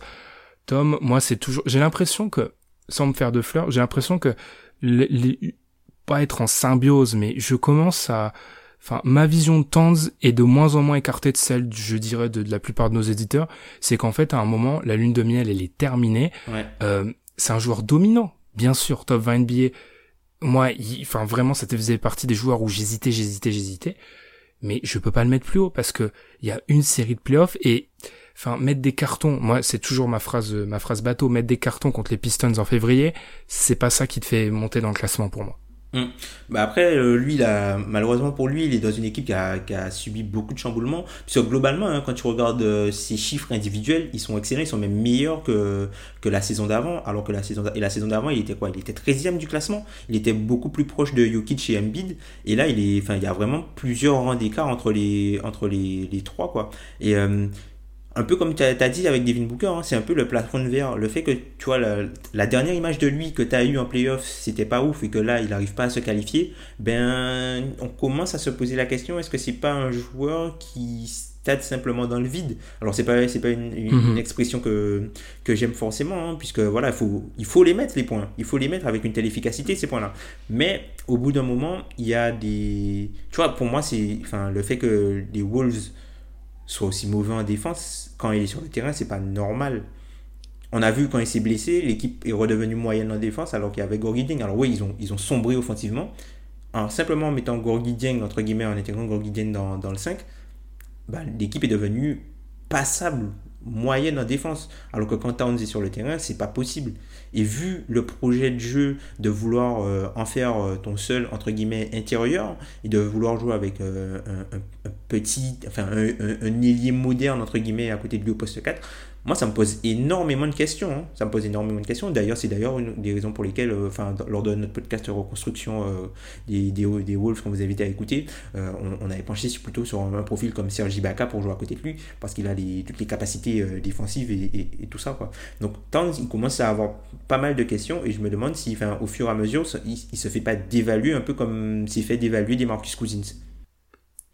Tom, moi c'est toujours, j'ai l'impression que sans me faire de fleurs, j'ai l'impression que les, pas être en symbiose, mais je commence à, enfin, ma vision de Tanz est de moins en moins écartée de celle, je dirais, de, la plupart de nos éditeurs. C'est qu'en fait, à un moment, la lune de miel, elle est terminée. Euh, c'est un joueur dominant, bien sûr, top 20 NBA. Moi, enfin, vraiment, ça faisait partie des joueurs où j'hésitais, j'hésitais, j'hésitais. Mais je peux pas le mettre plus haut parce que il y a une série de playoffs et enfin mettre des cartons moi c'est toujours ma phrase ma phrase bateau mettre des cartons contre les Pistons en février c'est pas ça qui te fait monter dans le classement pour moi Hum. Bah après, euh, lui, là, malheureusement pour lui, il est dans une équipe qui a, qui a subi beaucoup de chamboulements. Puisque globalement, hein, quand tu regardes euh, ses chiffres individuels, ils sont excellents, ils sont même meilleurs que, que la saison d'avant. Alors que la saison, et la saison d'avant, il était quoi? Il était 13e du classement. Il était beaucoup plus proche de Jokic et Embiid. Et là, il est, enfin, il y a vraiment plusieurs rangs d'écart entre les, entre les, les trois, quoi. Et, euh, un peu comme tu as, dit avec Devin Booker, hein, c'est un peu le plafond de verre. Le fait que, tu vois, la, dernière image de lui que tu as eu en playoff, c'était pas ouf et que là, il n'arrive pas à se qualifier, ben, on commence à se poser la question est-ce que c'est pas un joueur qui stade simplement dans le vide? Alors, c'est pas, c'est pas une, mhm. expression que, que j'aime forcément, hein, puisque voilà, il faut, il faut les mettre, les points. Il faut les mettre avec une telle efficacité, ces points-là. Mais au bout d'un moment, il y a des. Tu vois, pour moi, c'est enfin, le fait que les Wolves soit aussi mauvais en défense, quand il est sur le terrain, c'est pas normal. On a vu quand il s'est blessé, l'équipe est redevenue moyenne en défense alors qu'il y avait Gorgui Dieng. Alors oui, ils ont, ils ont sombré offensivement. Alors simplement en mettant Gorgui Dieng, entre guillemets, en intégrant Gorgui Dieng dans, dans le 5, bah, l'équipe est devenue passable, moyenne en défense. Alors que quand Towns est sur le terrain, c'est pas possible. Et vu le projet de jeu de vouloir euh, en faire euh, ton seul, entre guillemets, intérieur, et de vouloir jouer avec euh, un, petit, enfin un, ailier moderne, entre guillemets, à côté de lui au poste 4, moi, ça me pose énormément de questions. Hein. Ça me pose énormément de questions. D'ailleurs, c'est d'ailleurs une des raisons pour lesquelles, euh, enfin, lors de notre podcast reconstruction euh, des, des, Wolves qu'on vous invité à écouter, euh, on, avait penché plutôt sur un, profil comme Sergi Ibaka pour jouer à côté de lui, parce qu'il a les, toutes les capacités défensives et, tout ça, quoi. Donc, tant il commence à avoir pas mal de questions, et je me demande si, au fur et à mesure, il, il se fait pas d'évaluer un peu comme s'il fait d'évaluer des Marcus Cousins.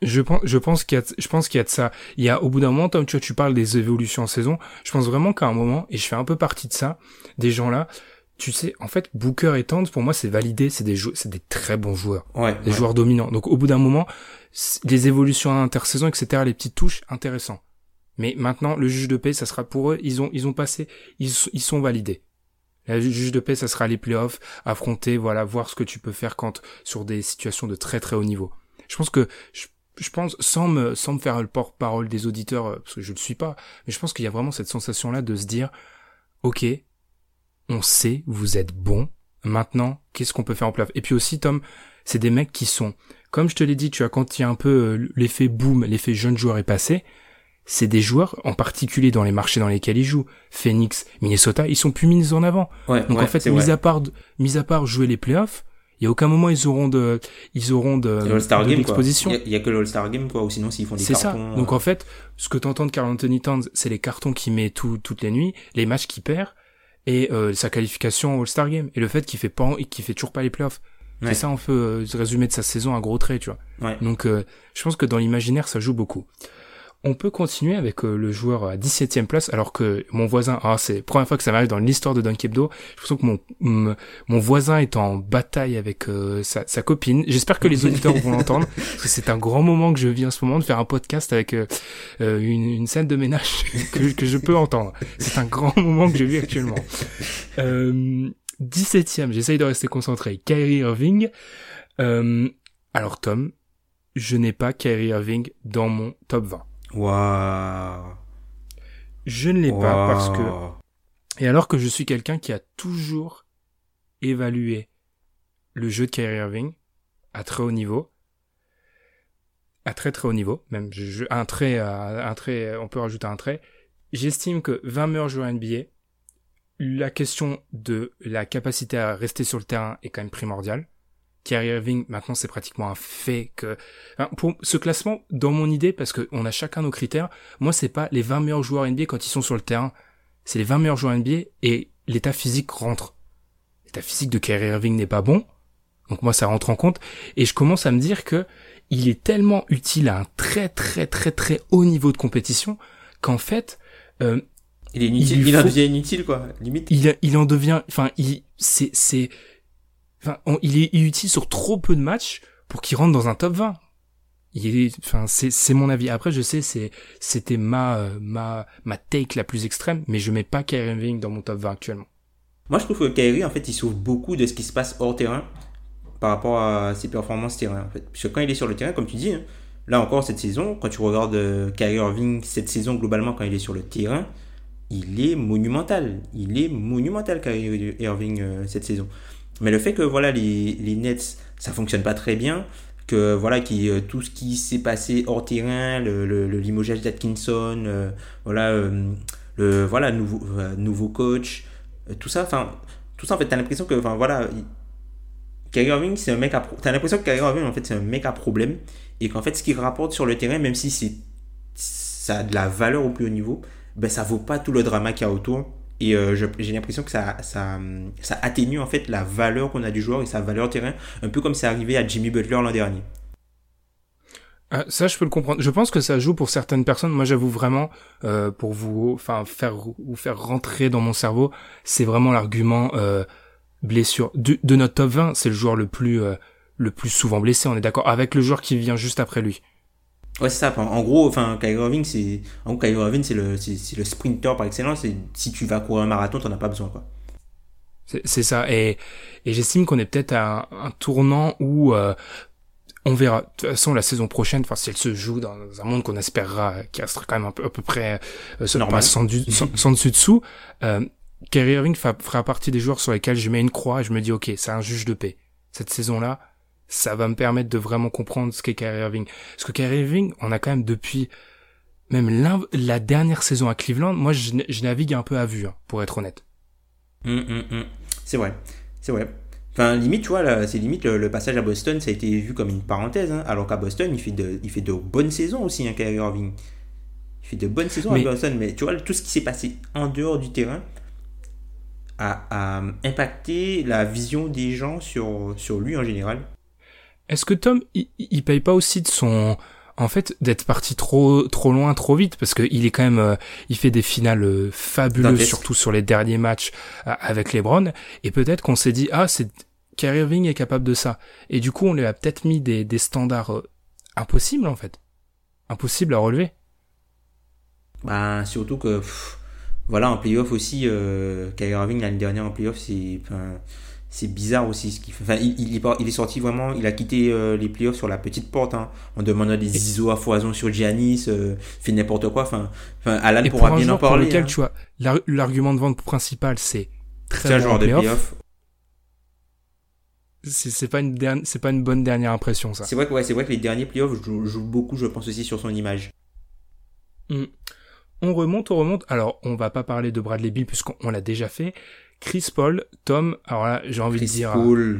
Je pense, je pense qu'il y a, je pense qu'il y a de ça. Il y a, au bout d'un moment, tu vois, tu parles des évolutions en saison. Je pense vraiment qu'à un moment, et je fais un peu partie de ça, des gens là, tu sais, en fait, Booker et Towns, pour moi, c'est validé, c'est des c'est des très bons joueurs. Ouais, des joueurs dominants. Donc, au bout d'un moment, les évolutions à intersaison, etc., les petites touches, intéressant. Mais maintenant, le juge de paix, ça sera pour eux, ils ont, ils ont passé, ils, ils sont validés. Le juge de paix, ça sera les playoffs, affronter, voilà, voir ce que tu peux faire quand, sur des situations de très très haut niveau. Je pense que, je pense, sans me, sans me faire le porte-parole des auditeurs, euh, parce que je le suis pas, mais je pense qu'il y a vraiment cette sensation-là de se dire, ok, on sait, vous êtes bon, maintenant, qu'est-ce qu'on peut faire en place Et puis aussi, Tom, c'est des mecs qui sont, comme je te l'ai dit, tu as quand il y a un peu euh, l'effet boom, l'effet jeune joueur est passé, c'est des joueurs, en particulier dans les marchés dans lesquels ils jouent, Phoenix, Minnesota, ils sont plus mis en avant. Donc en fait, mis à part, mis à part jouer les playoffs, il y a aucun moment ils auront de ils auront de, l'exposition. Il y, a que l'All-Star Game quoi ou sinon s'ils font des cartons. C'est ça. Donc euh. en fait, ce que t'entends de Carl Anthony Towns, c'est les cartons qu'il met tout, toutes les nuits, les matchs qu'il perd et euh, sa qualification au All-Star Game et le fait qu'il fait pas qu'il fait toujours pas les playoffs. C'est ça on peut euh, résumer de sa saison un gros trait, tu vois. Donc je pense que dans l'imaginaire ça joue beaucoup. On peut continuer avec euh, le joueur à 17ème place, alors que mon voisin, ah, c'est la première fois que ça m'arrive dans l'histoire de Dunkebdo, je pense que mon, mon voisin est en bataille avec euh, sa, sa, copine. J'espère que les auditeurs vont l'entendre, *laughs* parce que c'est un grand moment que je vis en ce moment de faire un podcast avec euh, une, une, scène de ménage *laughs* que, que je peux entendre. C'est un grand moment que je vis actuellement. 17ème, j'essaye de rester concentré. Kyrie Irving. alors Tom, je n'ai pas Kyrie Irving dans mon top 20. Waouh. Je ne l'ai pas parce que. Et alors que je suis quelqu'un qui a toujours évalué le jeu de Kyrie Irving à très haut niveau, à très très haut niveau, même je, un trait, un trait, on peut rajouter un trait. J'estime que 20 meilleurs joueurs NBA, la question de la capacité à rester sur le terrain est quand même primordiale. Kyrie Irving, maintenant c'est pratiquement un fait que pour ce classement dans mon idée parce que on a chacun nos critères, moi c'est pas les 20 meilleurs joueurs NBA quand ils sont sur le terrain, c'est les 20 meilleurs joueurs NBA et l'état physique rentre. L'état physique de Kyrie Irving n'est pas bon. Donc moi ça rentre en compte et je commence à me dire que il est tellement utile à un très très très très haut niveau de compétition qu'en fait euh, Il est inutile, il, en devient inutile, quoi, limite. Il, il en devient, enfin, il, c'est, c'est, enfin, il est utile sur trop peu de matchs pour qu'il rentre dans un top 20. Il est, enfin, c'est, c'est mon avis. Après, je sais, c'est, c'était ma, euh, ma, ma take la plus extrême, mais je mets pas Kyrie Irving dans mon top 20 actuellement. Moi, je trouve que Kyrie, en fait, il sauve beaucoup de ce qui se passe hors terrain par rapport à ses performances terrain, en fait. Parce que quand il est sur le terrain, comme tu dis, hein, là encore, cette saison, quand tu regardes euh, Kyrie Irving, cette saison, globalement, quand il est sur le terrain, il est monumental. Il est monumental, Kyrie Irving, euh, cette saison. Mais le fait que, voilà, les, les Nets, ça fonctionne pas très bien, que voilà qui euh, tout ce qui s'est passé hors terrain le, le, le limogeage d'Atkinson euh, voilà euh, le voilà nouveau nouveau coach tout ça enfin tout ça en fait t'as l'impression que enfin voilà Kyrie c'est un mec à t'as l'impression que Kyrie Irving en fait c'est un mec à problème et qu'en fait ce qu'il rapporte sur le terrain même si c'est ça a de la valeur au plus haut niveau ben ça vaut pas tout le drama qu'il y a autour et euh, j'ai l'impression que ça, ça, atténue en fait la valeur qu'on a du joueur et sa valeur terrain, un peu comme c'est arrivé à Jimmy Butler l'an dernier. Euh, ça, je peux le comprendre. Je pense que ça joue pour certaines personnes. Moi, j'avoue vraiment, euh, pour vous, enfin, faire vous faire rentrer dans mon cerveau, c'est vraiment l'argument blessure de, notre top 20. C'est le joueur le plus le plus souvent blessé. On est d'accord avec le joueur qui vient juste après lui. Ouais, c'est ça. En gros, enfin, Kyrie Irving, c'est, en gros, Kyrie Irving, c'est le, c'est, le sprinter par excellence. Et si tu vas courir un marathon, t'en as pas besoin, quoi. C'est ça. Et, et j'estime qu'on est peut-être à un, tournant où euh, on verra. De toute façon, la saison prochaine, enfin, si elle se joue dans un monde qu'on espérera, qui restera quand même un peu, à peu près euh, Normal. sans, sans, *laughs* sans, dessus dessous, euh, Kyrie Irving fera partie des joueurs sur lesquels je mets une croix et je me dis, ok, c'est un juge de paix. Cette saison-là, ça va me permettre de vraiment comprendre ce qu'est Kyrie Irving. Parce que Kyrie Irving, on a quand même depuis même la dernière saison à Cleveland, moi je, je, navigue un peu à vue, hein, pour être honnête. Hum, hum, hum. C'est vrai, c'est vrai. Enfin, limite, tu vois, c'est limite le, passage à Boston, ça a été vu comme une parenthèse, hein, alors qu'à Boston, il fait, de, il fait de bonnes saisons aussi, hein, Kyrie Irving. Il fait de bonnes saisons à Boston, mais tu vois, tout ce qui s'est passé en dehors du terrain a, a impacté la vision des gens sur, sur lui en général. Est-ce que Tom, il, paye pas aussi de son, en fait, d'être parti trop, trop loin, trop vite, parce que il est quand même, euh, il fait des finales euh, fabuleuses, surtout sur les derniers matchs euh, avec les Browns, et peut-être qu'on s'est dit, ah, c'est, Kyrie Irving est capable de ça. Et du coup, on lui a peut-être mis des, des standards impossibles, en fait. Impossibles à relever. Bah, surtout que, voilà, en playoff aussi, euh, Kyrie Irving, l'année dernière en playoff, c'est, c'est bizarre aussi ce qu'il fait. Enfin, il, il, il, est sorti vraiment, il a quitté euh, les playoffs sur la petite porte, hein, en demandant des ISO à foison sur Giannis, euh, fait n'importe quoi. Enfin, enfin Alan Et pourra bien en parler. Pour lequel, hein. tu vois, l'argument de vente principal, c'est très un genre de playoff. C'est pas une dernière, c'est pas une bonne dernière impression, ça. C'est vrai que ouais, c'est vrai que les derniers playoffs jouent, beaucoup, je pense aussi sur son image. Hmm. On remonte, on remonte. Alors, on va pas parler de Bradley Bill puisqu'on l'a déjà fait. Chris Paul, Tom, alors là, j'ai envie de dire. Paul.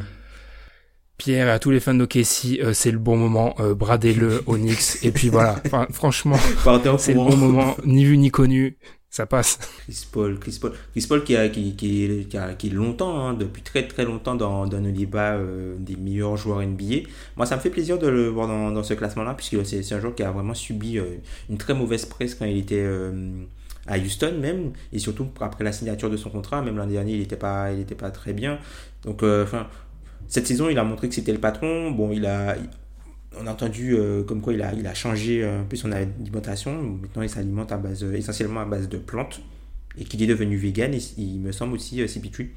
Pierre et à tous les fans d'Okessi, euh, c'est le bon moment, euh, bradez-le *laughs* Onyx, et puis voilà, enfin, franchement, *laughs* c'est le bon moment, ni vu ni connu, ça passe. Chris Paul, Chris Paul, Chris Paul qui, a, qui, qui, qui, a, qui est longtemps, hein, depuis très très longtemps dans, dans le débat euh, des meilleurs joueurs NBA. Moi, ça me fait plaisir de le voir dans, dans ce classement-là, puisque c'est un joueur qui a vraiment subi euh, une très mauvaise presse quand il était à Houston même, et surtout après la signature de son contrat, même l'an dernier, il n'était pas, pas très bien. Donc, euh, enfin, cette saison, il a montré que c'était le patron. Bon, il a, on a entendu euh, comme quoi il a, il a changé un peu son alimentation. Maintenant, il s'alimente essentiellement à base de plantes, et qu'il est devenu vegan, et il me semble aussi euh, CP3.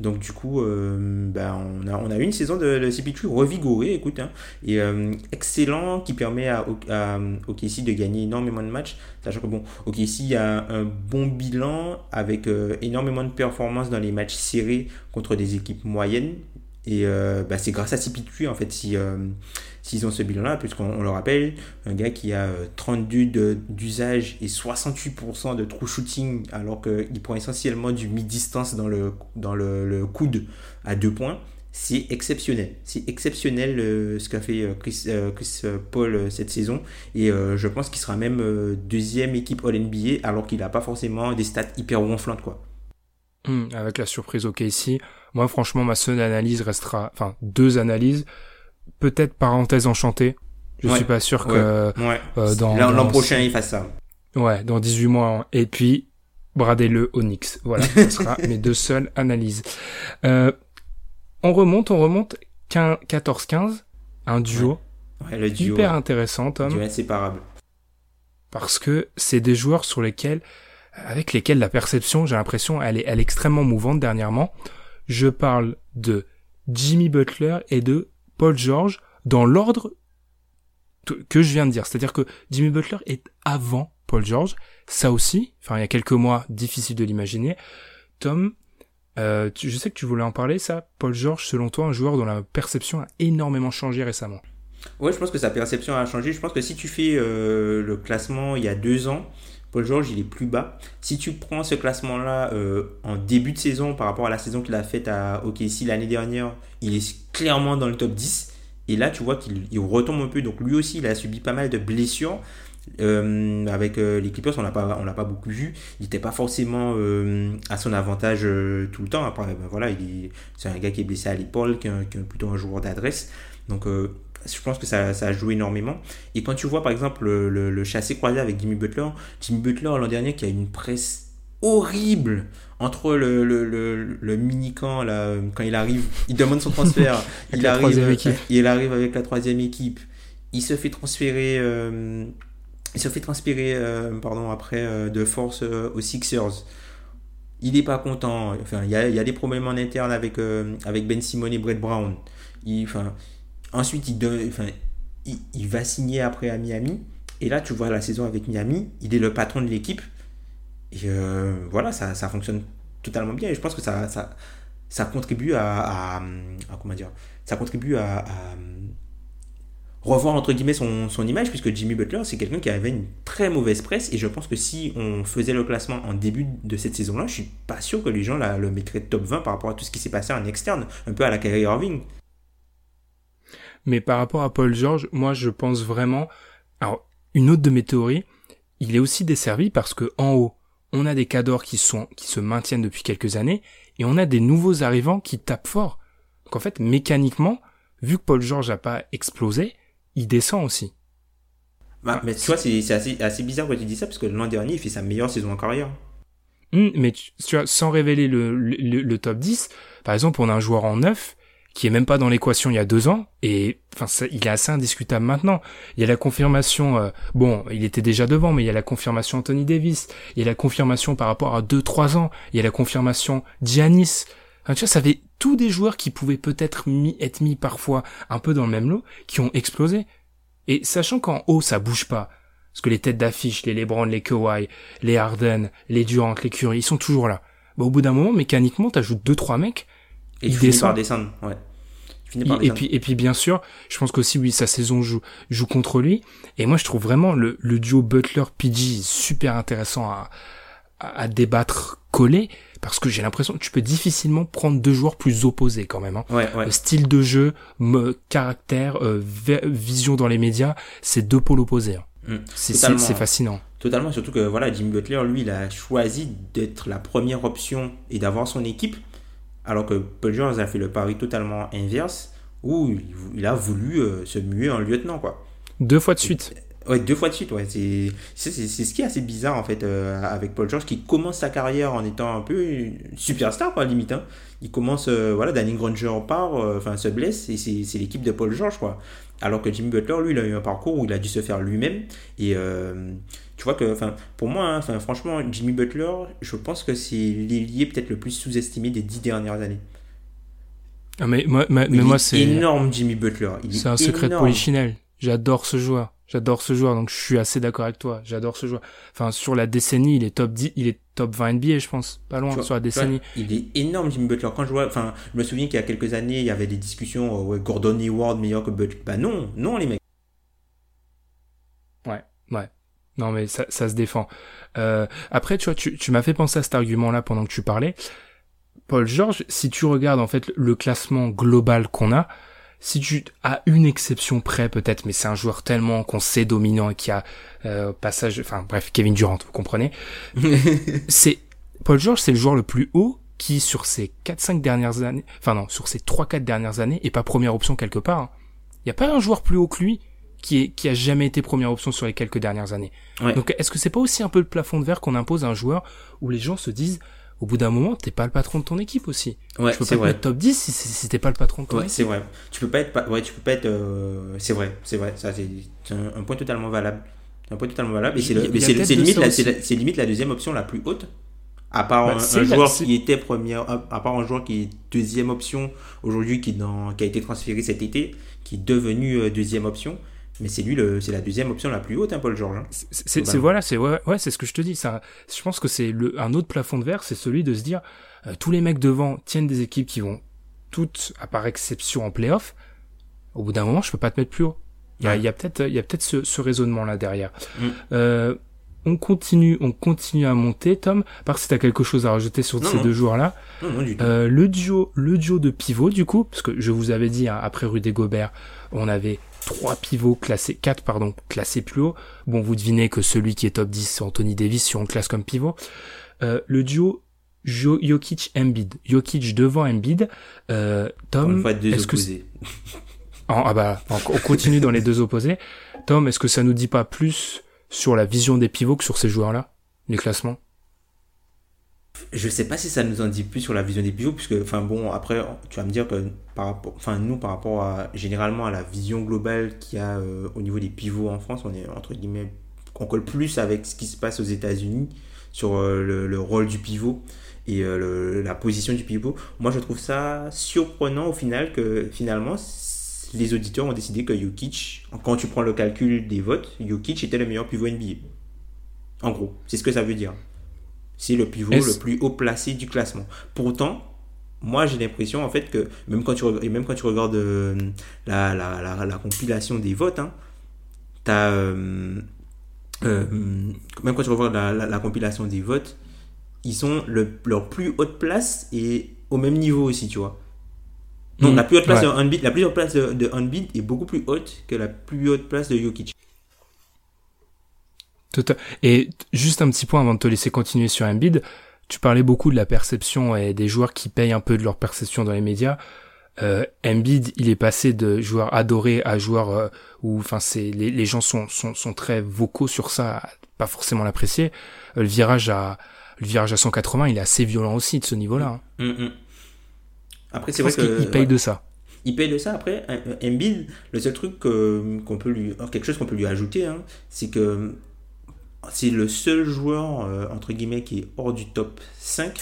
Donc du coup, euh, ben, on, a, on a eu une saison de, de CP3 revigorée, écoute, hein, et euh, excellent, qui permet à, à, OKC de gagner énormément de matchs, sachant que bon, OKC a un bon bilan avec euh, énormément de performances dans les matchs serrés contre des équipes moyennes, et ben, c'est grâce à CP3 en fait si s'ils ont ce bilan-là, puisqu'on le rappelle, un gars qui a 32 d'usage et 68% de true shooting, alors qu'il prend essentiellement du mid-distance dans, le, dans le, coude à deux points, c'est exceptionnel. C'est exceptionnel euh, ce qu'a fait euh, Chris, euh, Paul cette saison. Et je pense qu'il sera même deuxième équipe All-NBA, alors qu'il n'a pas forcément des stats hyper gonflantes. Quoi. Hmm, avec la surprise au moi franchement ma seule analyse restera, enfin deux analyses peut-être parenthèse enchantée. Je suis pas sûr que euh, dans l'an prochain il fasse ça. Ouais, dans 18 mois. Et puis brader le Onyx. Voilà, ce *laughs* sera mes deux seules analyses. Euh, on remonte, on remonte 14-15, un duo, ouais. le duo hyper intéressant, Tom. Duo inséparable. Parce que c'est des joueurs sur lesquels, avec lesquels la perception, j'ai l'impression, elle est, elle est extrêmement mouvante dernièrement. Je parle de Jimmy Butler et de Paul George dans l'ordre que je viens de dire. C'est-à-dire que Jimmy Butler est avant Paul George. Ça aussi, il y a quelques mois, difficile de l'imaginer. Tom, euh, je sais que tu voulais en parler, ça. Paul George, selon toi, un joueur dont la perception a énormément changé récemment. Ouais, je pense que sa perception a changé. Je pense que si tu fais euh, le classement il y a deux ans, Paul George il est plus bas. Si tu prends ce classement-là euh, en début de saison par rapport à la saison qu'il a faite à OKC l'année dernière, il est clairement dans le top 10. Et là, tu vois qu'il retombe un peu. Donc lui aussi, il a subi pas mal de blessures. Euh, avec euh, les Clippers, on l'a pas, on l'a pas beaucoup vu. Il n'était pas forcément à son avantage tout le temps. Après, ben voilà, il c'est un gars qui est blessé à l'épaule, qui, est plutôt un joueur d'adresse. Donc, je pense que ça, ça, a joué énormément. Et quand tu vois, par exemple, le, le, chassé croisé avec Jimmy Butler, Jimmy Butler l'an dernier qui a une presse horrible entre le, le, le, le mini-camp, là, quand il arrive, il demande son transfert, *laughs* il, arrive, il arrive avec la troisième équipe, il se fait transférer, euh, il se fait transférer euh, pardon, après euh, de force aux Sixers. Il n'est pas content, enfin, il y a, il y a des problèmes en interne avec, avec Ben Simon et Brett Brown. Il, enfin, ensuite, il, va signer après à Miami, et là, tu vois la saison avec Miami, il est le patron de l'équipe et euh, voilà, ça, ça, fonctionne totalement bien. Et je pense que ça, ça, contribue à, revoir entre guillemets son, image, puisque Jimmy Butler, c'est quelqu'un qui avait une très mauvaise presse. Et je pense que si on faisait le classement en début de cette saison-là, je suis pas sûr que les gens là, le mettraient top 20 par rapport à tout ce qui s'est passé en externe, un peu à la Kyrie Irving. Mais par rapport à Paul George, moi je pense vraiment. Alors, une autre de mes théories, il est aussi desservi parce que en haut, on a des cadors qui sont qui se maintiennent depuis quelques années et on a des nouveaux arrivants qui tapent fort. Donc en fait, mécaniquement, vu que Paul George n'a pas explosé, il descend aussi. Bah, mais tu vois, c'est assez, assez bizarre que tu dis ça parce que l'an dernier, il fait sa meilleure saison en carrière. Hum, mais tu, vois, sans révéler le, le, le, top 10, par exemple, on a un joueur en 9 qui est même pas dans l'équation il y a deux ans et enfin il est assez indiscutable maintenant. Il y a la confirmation, euh, bon, il était déjà devant, mais il y a la confirmation Anthony Davis, il y a la confirmation par rapport à deux trois ans, il y a la confirmation Giannis. Enfin, tu vois, ça avait tous des joueurs qui pouvaient peut-être être mis parfois un peu dans le même lot, qui ont explosé. Et sachant qu'en haut ça bouge pas, parce que les têtes d'affiche, les LeBron, les Kawhi, les Harden, les Durant, les Curry, ils sont toujours là. Bah, au bout d'un moment, mécaniquement, t'ajoutes deux trois mecs et il descend. descendre, ouais. et, puis, et puis, bien sûr, je pense qu'aussi, oui, sa saison joue, joue contre lui. Et moi, je trouve vraiment le, le duo Butler-PG super intéressant à, à, débattre collé. Parce que j'ai l'impression que tu peux difficilement prendre deux joueurs plus opposés quand même. Hein. Ouais, ouais. style de jeu, caractère, euh, vision dans les médias, c'est deux pôles opposés. Hein. Mm. c'est fascinant. Totalement, surtout que voilà, Jimmy Butler, lui, il a choisi d'être la première option et d'avoir son équipe alors que Paul George a fait le pari totalement inverse, où il, a voulu euh, se muer en lieutenant, quoi. Deux fois de suite. Ouais, deux fois de suite, ouais. C'est, ce qui est assez bizarre, en fait, euh, avec Paul George, qui commence sa carrière en étant un peu une superstar, quoi, limite. Hein. Il commence, euh, voilà, Danny Granger part, enfin, se blesse, et c'est, l'équipe de Paul George, quoi. Alors que Jimmy Butler, lui, il a eu un parcours où il a dû se faire lui-même, et tu vois que, enfin, pour moi, hein, enfin, franchement, Jimmy Butler, je pense que c'est l'ailier peut-être le plus sous-estimé des dix dernières années. Ah, mais moi, mais moi c'est énorme Jimmy Butler. C'est un secret de polichinelle. J'adore ce joueur. J'adore ce joueur, donc je suis assez d'accord avec toi. J'adore ce joueur. Enfin, sur la décennie, il est top 10, il est top 20 NBA, je pense. Pas loin, sur la décennie. il est énorme, Jimmy Butler. Quand je vois, enfin, je me souviens qu'il y a quelques années, il y avait des discussions, euh, ouais, Gordon Hayward meilleur que Butler. Bah non, non, les mecs. Ouais, ouais. Non, mais ça, ça se défend. Euh, après, tu vois, tu, tu m'as fait penser à cet argument-là pendant que tu parlais. Paul George, si tu regardes en fait le classement global qu'on a, si tu as une exception près peut-être, mais c'est un joueur tellement qu'on sait dominant et qui a euh, passage, enfin bref, Kevin Durant, vous comprenez. *laughs* c'est Paul George, c'est le joueur le plus haut qui sur ces 4-5 dernières années, enfin non, sur ces 3-4 dernières années, est pas première option quelque part. Il hein. n'y a pas un joueur plus haut que lui qui, est, qui a jamais été première option sur les quelques dernières années. Donc est-ce que c'est pas aussi un peu le plafond de verre qu'on impose à un joueur où les gens se disent au bout d'un moment, t'es pas le patron de ton équipe aussi? Ouais, tu peux pas vrai. être top 10 si, si t'es pas le patron de ton ouais, c'est vrai. Tu peux pas être, ouais, tu peux pas être, euh, c'est vrai, c'est vrai. Ça, c'est un, point totalement valable. Un point totalement valable. Et c'est limite, la, c'est limite la deuxième option la plus haute. À part bah, un, joueur qui était première, à part un joueur qui est deuxième option aujourd'hui, qui, qui a été transféré cet été, qui est devenu euh, deuxième option. Mais c'est lui, c'est la deuxième option la plus haute, hein, Paul George. Hein. C'est voilà, c'est ouais, ouais c'est ce que je te dis. Ça, je pense que c'est un autre plafond de verre, c'est celui de se dire euh, tous les mecs devant tiennent des équipes qui vont toutes, à part exception en playoff. Au bout d'un moment, je peux pas te mettre plus haut. Il y a, y a peut-être, il y a peut-être ce, ce, raisonnement là derrière. Mm. Euh, on continue, on continue à monter, Tom. Par si t'as quelque chose à rajouter sur ces deux joueurs-là. Euh, le duo, le duo de pivot, du coup, parce que je vous avais dit, hein, après Rudy Gobert, on avait trois pivots classés, quatre, pardon, classés plus haut. Bon, vous devinez que celui qui est top 10, c'est Anthony Davis, si on le classe comme pivot. Euh, le duo Jokic Embiid. Jokic devant Embiid. Euh, Tom, est-ce que ah bah, on continue dans les deux opposés. Tom, est-ce que ça nous dit pas plus sur la vision des pivots que sur ces joueurs-là, les classements? Je sais pas si ça nous en dit plus sur la vision des pivots, puisque, enfin bon, après, tu vas me dire que par rapport, enfin nous, par rapport à, généralement à la vision globale qu'il y a euh, au niveau des pivots en France, on est, entre guillemets, on colle plus avec ce qui se passe aux États-Unis sur euh, le, rôle du pivot et euh, la position du pivot. Moi, je trouve ça surprenant au final que, finalement, les auditeurs ont décidé que Jokic, quand tu prends le calcul des votes, Jokic était le meilleur pivot NBA. En gros, c'est ce que ça veut dire. C'est le pivot le plus haut placé du classement. Pourtant, moi j'ai l'impression en fait que même quand tu, même quand tu regardes euh, la, la, la, compilation des votes, hein, as, euh, euh, même quand tu regardes la, compilation des votes, ils sont le, leur plus haute place et au même niveau aussi, tu vois. Donc, la plus haute place de Unbeat, la plus haute place de, de est beaucoup plus haute que la plus haute place de Jokic. Et juste un petit point avant de te laisser continuer sur Embiid, tu parlais beaucoup de la perception et des joueurs qui payent un peu de leur perception dans les médias. Euh, Embiid, il est passé de joueur adoré à joueur euh, où, enfin, c'est les, les, gens sont, sont, sont très vocaux sur ça, pas forcément l'apprécier. Euh, le virage à le virage à 180, il est assez violent aussi de ce niveau-là. Hein. Mm, mm. Après, c'est vrai qu'il paye de ça. Il paye de ça. Après, Embiid, le seul truc qu'on peut lui, quelque chose qu'on peut lui ajouter, hein, c'est que c'est le seul joueur, euh, entre guillemets, qui est hors du top 5,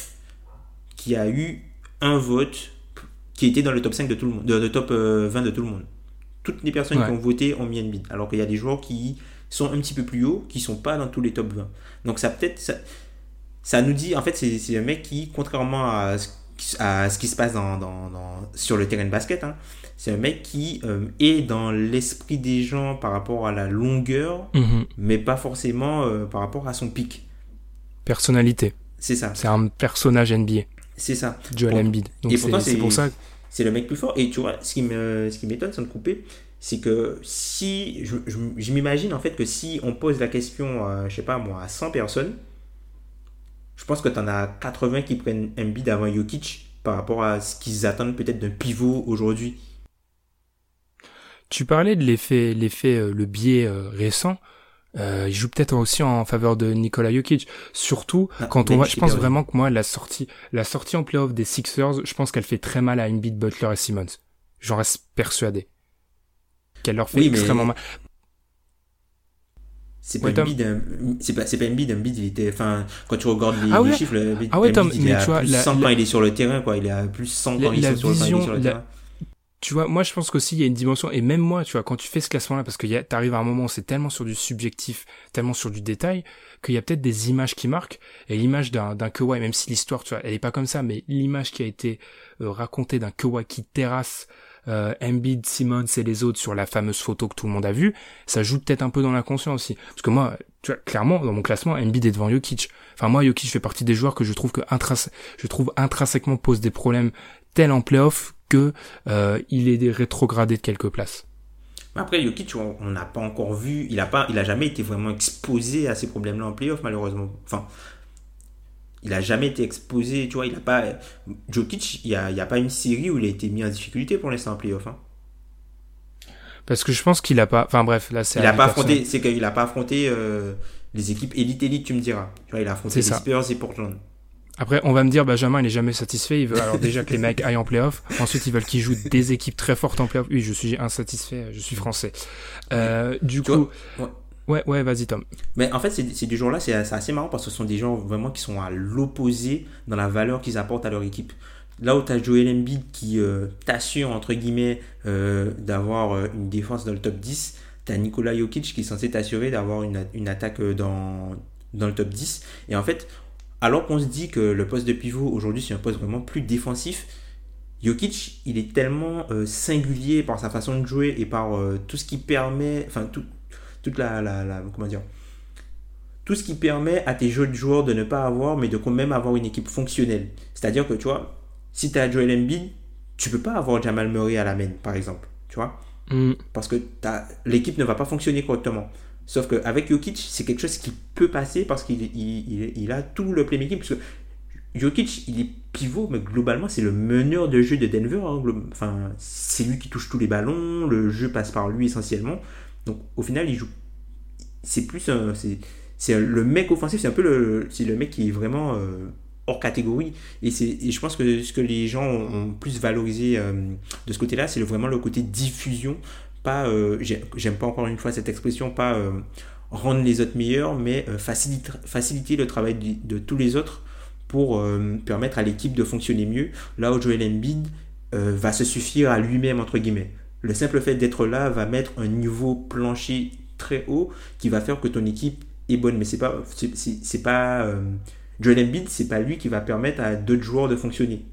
qui a eu un vote qui était dans le top 5 de tout le monde, le top 20 euh, de tout le monde. Toutes les personnes qui ont voté ont mis Embiid. Alors qu'il y a des joueurs qui sont un petit peu plus hauts, qui sont pas dans tous les top 20. Donc ça peut-être, ça, ça nous dit, en fait, c'est un mec qui, contrairement à ce à ce qui se passe dans, dans, sur le terrain de basket. Hein. C'est un mec qui euh, est dans l'esprit des gens par rapport à la longueur, mhm. mais pas forcément euh, par rapport à son pic. Personnalité. C'est ça. C'est un personnage NBA. C'est ça. Joel Embiid. Donc et pourtant, c'est pour ça. C'est le mec plus fort. Et tu vois, ce qui me, ce qui m'étonne sans le couper, c'est que si je, je, m'imagine en fait que si on pose la question, je sais pas moi, à 100 personnes, je pense que tu en as 80 qui prennent un bid avant Jokic par rapport à ce qu'ils attendent peut-être d'un pivot aujourd'hui. Tu parlais de l'effet, l'effet, euh, le biais euh, récent. Euh, il joue peut-être aussi en faveur de Nikola Jokic. Surtout ah, quand on voit, je pense vraiment que moi la sortie, la sortie en playoff des Sixers, je pense qu'elle fait très mal à Embiid, Butler et Simmons. J'en reste persuadé. Qu'elle leur fait extrêmement mal c'est pas, Embiid, c'est pas, c'est pas Embiid, Embiid, il était, enfin, quand tu regardes les, ah chiffres, ah ouais, Tom, il est à plus 100 quand il est sur le terrain, quoi, il est à plus 100 quand il est sur, le terrain. Tu vois, moi je pense qu'aussi il y a une dimension, et même moi, tu vois, quand tu fais ce classement-là, parce que t'arrives à un moment où c'est tellement sur du subjectif, tellement sur du détail, qu'il y a peut-être des images qui marquent, et l'image d'un, d'un Kawhi, même si l'histoire, tu vois, elle est pas comme ça, mais l'image qui a été euh, racontée d'un Kawhi qui terrasse euh, Embiid, Simmons et les autres sur la fameuse photo que tout le monde a vue, ça joue peut-être un peu dans l'inconscient aussi. Parce que moi, tu vois, clairement, dans mon classement, Embiid est devant Jokic. Enfin, moi, Jokic fait partie des joueurs que je trouve que je trouve intrinsèquement pose des problèmes tels en playoff que euh, il est rétrogradé de quelques places. Après, Jokic, on n'a pas encore vu, il a pas, il a jamais été vraiment exposé à ces problèmes-là en playoff, malheureusement. Enfin, il a jamais été exposé, tu vois, il a pas... Jokic, il n'y a, a, pas une série où il a été mis en difficulté pour l'instant en playoff. Hein. Parce que je pense qu'il a pas. Enfin bref, là c'est. Il a pas affronté. C'est qu'il a pas affronté euh, les équipes élite élite, tu me diras. Tu vois, il a affronté les Spurs et Portland. Après, on va me dire, Benjamin, il est jamais satisfait. Il veut alors déjà que les mecs aillent en playoff. Ensuite, ils veulent qu'ils jouent des équipes très fortes en playoff. Oui, je suis insatisfait. Je suis français. Euh, du coup, ouais, ouais, vas-y, Tom. Mais en fait, c'est du jour-là, c'est assez marrant parce que ce sont des gens vraiment qui sont à l'opposé dans la valeur qu'ils apportent à leur équipe. Là où tu as Joel Embiid qui euh, t'assure, entre guillemets, euh, d'avoir une défense dans le top 10, tu as Nikola Jokic qui est censé t'assurer d'avoir une, une, attaque dans, dans le top 10. Et en fait, alors qu'on se dit que le poste de pivot aujourd'hui c'est un poste vraiment plus défensif, Jokic il est tellement singulier par sa façon de jouer et par tout ce qui permet, enfin tout, toute la, la, la, comment dire, tout ce qui permet à tes jeunes joueurs de ne pas avoir, mais de quand même avoir une équipe fonctionnelle. C'est-à-dire que tu vois, si tu as Joel Embiid, tu peux pas avoir Jamal Murray à la main, par exemple. Tu vois mm. Parce que l'équipe ne va pas fonctionner correctement. Sauf qu'avec Jokic, c'est quelque chose qui peut passer parce qu'il il, a tout le playmaking. Parce Jokic, il est pivot, mais globalement, c'est le meneur de jeu de Denver. Hein. C'est lui qui touche tous les ballons, le jeu passe par lui essentiellement. Donc, au final, il joue. C'est plus un. C'est le mec offensif, c'est un peu le. C'est le mec qui est vraiment. Euh, hors catégorie. Et, et je pense que ce que les gens ont, plus valorisé euh, de ce côté-là, c'est vraiment le côté diffusion. Pas, euh, j'aime pas encore une fois cette expression, pas euh, rendre les autres meilleurs, mais faciliter, faciliter le travail de, tous les autres pour permettre à l'équipe de fonctionner mieux. Là où Joel Embiid va se suffire à lui-même, entre guillemets. Le simple fait d'être là va mettre un niveau plancher très haut qui va faire que ton équipe est bonne. Mais c'est pas, c'est pas Joel Embiid, c'est pas lui qui va permettre à d'autres joueurs de fonctionner.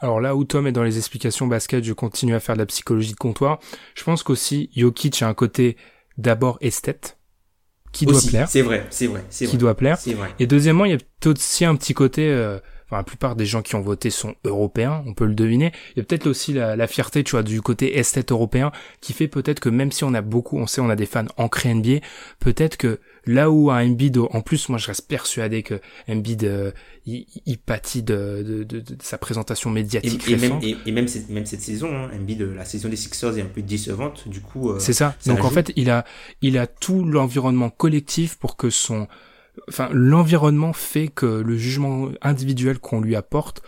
Alors là où Tom est dans les explications basket, je continue à faire de la psychologie de comptoir. Je pense qu'aussi Jokic a un côté d'abord esthète qui doit plaire. C'est vrai, c'est vrai, c'est Qui doit plaire. Et deuxièmement, il y a aussi un petit côté euh, la plupart des gens qui ont voté sont européens, on peut le deviner. Il y a peut-être aussi la, fierté, tu vois, du côté esthète européen, qui fait peut-être que même si on a beaucoup, on sait, on a des fans ancrés NBA, peut-être que là où un Embiid, en plus, moi je reste persuadé que Embiid, euh, il, il, pâtit de, de, sa présentation médiatique. Et, même, et, même, cette, même cette saison, hein, Embiid, la saison des Sixers est un peu décevante, du coup. Euh, c'est ça. Donc en fait, il a, il a tout l'environnement collectif pour que son enfin, l'environnement fait que le jugement individuel qu'on lui apporte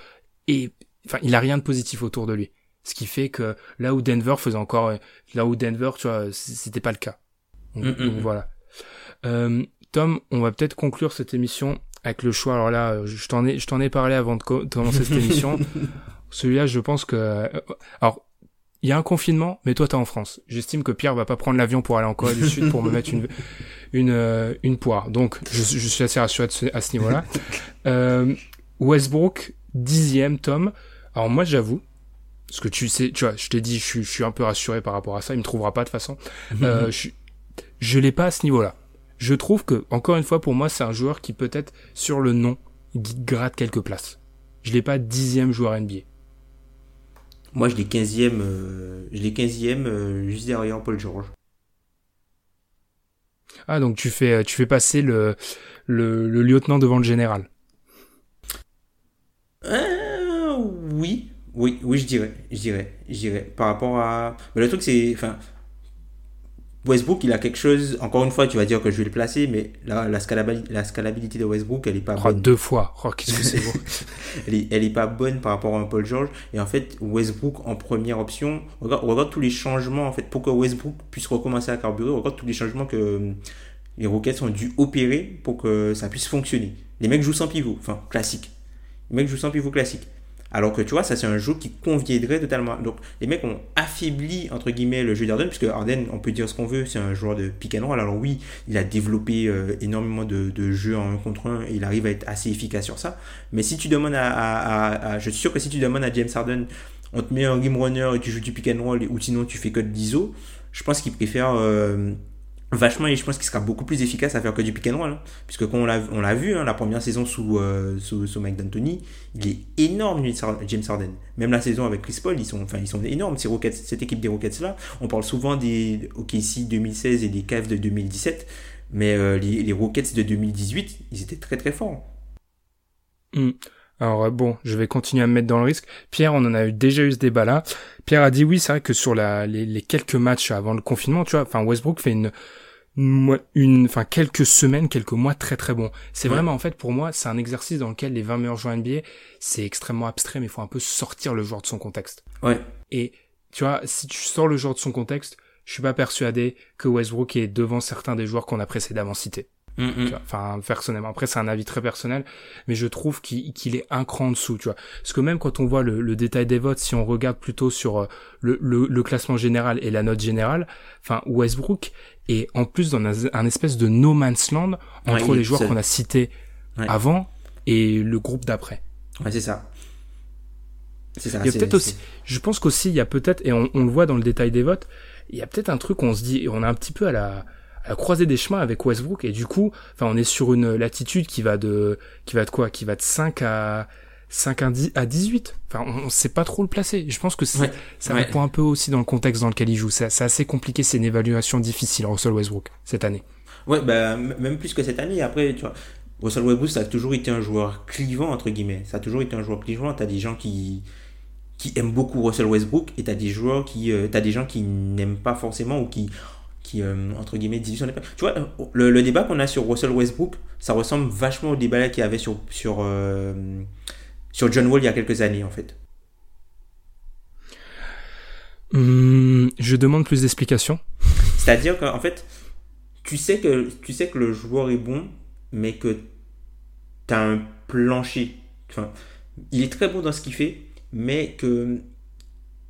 est, enfin, il a rien de positif autour de lui. Ce qui fait que là où Denver faisait encore, là où Denver, tu vois, c'était pas le cas. Donc, mm, voilà. Euh, Tom, on va peut-être conclure cette émission avec le choix. Alors là, je t'en ai, je t'en ai parlé avant de, commencer cette émission. *laughs* Celui-là, je pense que, euh, alors, il y a un confinement, mais toi t'es en France. J'estime que Pierre va pas prendre l'avion pour aller en Corée du Sud pour me mettre une *laughs* une euh, une poire. Donc je, je suis assez rassuré à ce niveau-là. *laughs* Euh, Westbrook dixième Tom. Alors moi j'avoue, parce que tu sais, tu vois, je t'ai dit, je suis, je suis un peu rassuré par rapport à ça. Il me trouvera pas de toute façon. *laughs* Euh, je, je l'ai pas à ce niveau-là. Je trouve que encore une fois pour moi c'est un joueur qui peut-être sur le nom gratte quelques places. Je l'ai pas dixième joueur NBA. Moi, je l'ai 15e, euh, je l'ai 15e euh, juste derrière Paul George. Ah, donc tu fais, tu fais passer le, le, le lieutenant devant le général. Euh, oui, oui, oui, je dirais, je dirais, je dirais. Par rapport à, mais le truc c'est, enfin, Westbrook, il a quelque chose. Encore une fois, tu vas dire que je vais le placer, mais la, la, scalabilité, de Westbrook, elle est pas oh, bonne. Deux fois. Oh, qu'est-ce que c'est beau. *laughs* elle, est, elle est pas bonne par rapport à un Paul George. Et en fait, Westbrook en première option, regarde, regarde, tous les changements. En fait, pour que Westbrook puisse recommencer à carburer, regarde tous les changements que euh, les Rockets ont dû opérer pour que ça puisse fonctionner. Les mecs jouent sans pivot, enfin classique. Les mecs jouent sans pivot classique. Alors que tu vois, ça c'est un jeu qui conviendrait totalement. Donc les mecs ont affaibli entre guillemets le jeu d'Arden, puisque Arden, on peut dire ce qu'on veut, c'est un joueur de pick and roll. Alors oui, il a développé euh, énormément de, jeux en 1 contre 1 et il arrive à être assez efficace sur ça. Mais si tu demandes à, je suis sûr que si tu demandes à James Harden, on te met un game runner et tu joues du pick and roll ou sinon tu fais que de l'ISO, je pense qu'il préfère euh, vachement et je pense qu'il sera beaucoup plus efficace à faire que du pick and roll hein. puisque quand on l'a on l'a vu hein, la première saison sous, euh, sous, sous Mike D'Antoni il est énorme James Harden même la saison avec Chris Paul ils sont enfin ils sont énormes ces Rockets cette équipe des Rockets là on parle souvent des OKC 2016 et des Cavs de 2017 mais euh, les, les, Rockets de 2018 ils étaient très très forts hmm. Alors bon, je vais continuer à me mettre dans le risque. Pierre, on en a eu déjà eu ce débat-là. Pierre a dit oui, c'est vrai que sur la, les, les, quelques matchs avant le confinement, tu vois, enfin Westbrook fait une, une, enfin quelques semaines, quelques mois très très bons. C'est vraiment en fait pour moi, c'est un exercice dans lequel les 20 meilleurs joueurs NBA, c'est extrêmement abstrait, mais il faut un peu sortir le joueur de son contexte. Ouais. Et tu vois, si tu sors le joueur de son contexte, je suis pas persuadé que Westbrook est devant certains des joueurs qu'on a précédemment cités. Mm, mm. Enfin, personnellement. Après, c'est un avis très personnel, mais je trouve qu'il est un cran en dessous, tu vois. Parce que même quand on voit le, le détail des votes, si on regarde plutôt sur euh, le, le, le, classement général et la note générale, enfin, Westbrook est en plus dans un, espèce de no man's land entre Ouais, les joueurs qu'on a cités Ouais. avant et le groupe d'après. Ouais, c'est ça. C'est ça. Il y a peut-être aussi, je pense qu'aussi il y a peut-être, et on, on le voit dans le détail des votes, il y a peut-être un truc où on se dit, on est un petit peu à la, à la croisée des chemins avec Westbrook, et du coup, enfin, on est sur une latitude qui va de, qui va de quoi, qui va de 5 à, 5 à 10 à 18. Enfin, on, on sait pas trop le placer. Je pense que Ouais. ça Ouais. répond un peu aussi dans le contexte dans lequel il joue. C'est assez compliqué, c'est une évaluation difficile, Russell Westbrook, cette année. Ouais, bah, même plus que cette année. Après, tu vois, Russell Westbrook, ça a toujours été un joueur clivant, entre guillemets. Ça a toujours été un joueur clivant. T'as des gens qui, qui aiment beaucoup Russell Westbrook et t'as des joueurs qui, euh, t'as des gens qui n'aiment pas forcément ou qui, qui euh, entre guillemets, pa- Tu vois, le, le débat qu'on a sur Russell Westbrook, ça ressemble vachement au débat qu'il y avait sur, sur, euh, sur John Wall il y a quelques années, en fait. Hum, je demande plus d'explications. C'est-à-dire qu'en fait, tu sais que, tu sais que le joueur est bon, mais que tu as un plancher. Enfin, il est très bon dans ce qu'il fait, mais que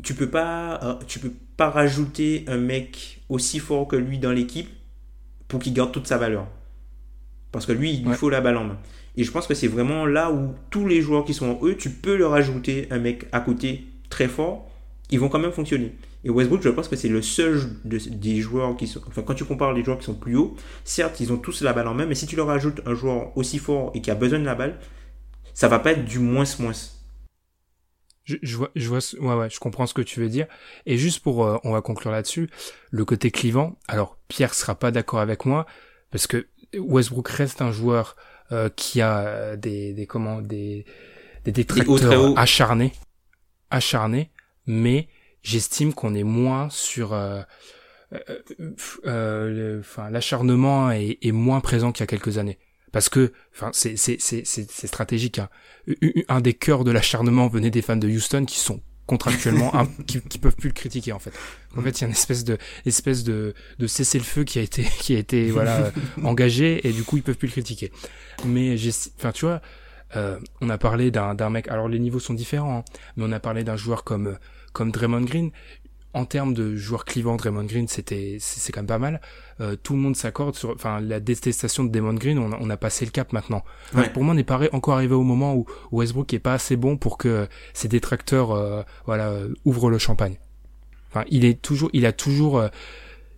tu peux pas, euh, tu peux pas rajouter un mec aussi fort que lui dans l'équipe pour qu'il garde toute sa valeur. Parce que lui, il lui Ouais. faut la balle en main. Et je pense que c'est vraiment là où tous les joueurs qui sont en eux, tu peux leur ajouter un mec à côté très fort, ils vont quand même fonctionner. Et Westbrook, je pense que c'est le seul de- des joueurs qui sont. Enfin, quand tu compares les joueurs qui sont plus hauts, certes, ils ont tous la balle en main, mais si tu leur ajoutes un joueur aussi fort et qui a besoin de la balle, ça va pas être du moins-moins. Je, je vois, je vois, ouais, ouais, je comprends ce que tu veux dire. Et juste pour, euh, on va conclure là-dessus, le côté clivant. Alors, Pierre sera pas d'accord avec moi parce que Westbrook reste un joueur euh, qui a euh, des, des comment, des, des très détracteurs acharnés, acharnés. Mais j'estime qu'on est moins sur, euh, euh, euh, enfin, l'acharnement est, est moins présent qu'il y a quelques années. Parce que, enfin, c'est c'est c'est c'est stratégique. Hein. Un des cœurs de l'acharnement venait des fans de Houston qui sont contractuellement *laughs* un- qui, qui peuvent plus le critiquer en fait. En fait, il y a une espèce de espèce de de cessez le feu qui a été *laughs* qui a été voilà *laughs* engagé et du coup ils peuvent plus le critiquer. Mais j'ai enfin tu vois euh, on a parlé d'un d'un mec alors les niveaux sont différents hein, mais on a parlé d'un joueur comme comme Draymond Green en termes de joueur clivant, Draymond Green, c'était c'est quand même pas mal. Euh, tout le monde s'accorde sur, enfin, la détestation de Draymond Green, on a, on a passé le cap maintenant. Ouais. Pour moi, on n'est pas encore arrivé au moment où Westbrook est pas assez bon pour que ses détracteurs, euh, voilà, euh, ouvrent le champagne. Enfin, il est toujours, il a toujours, euh,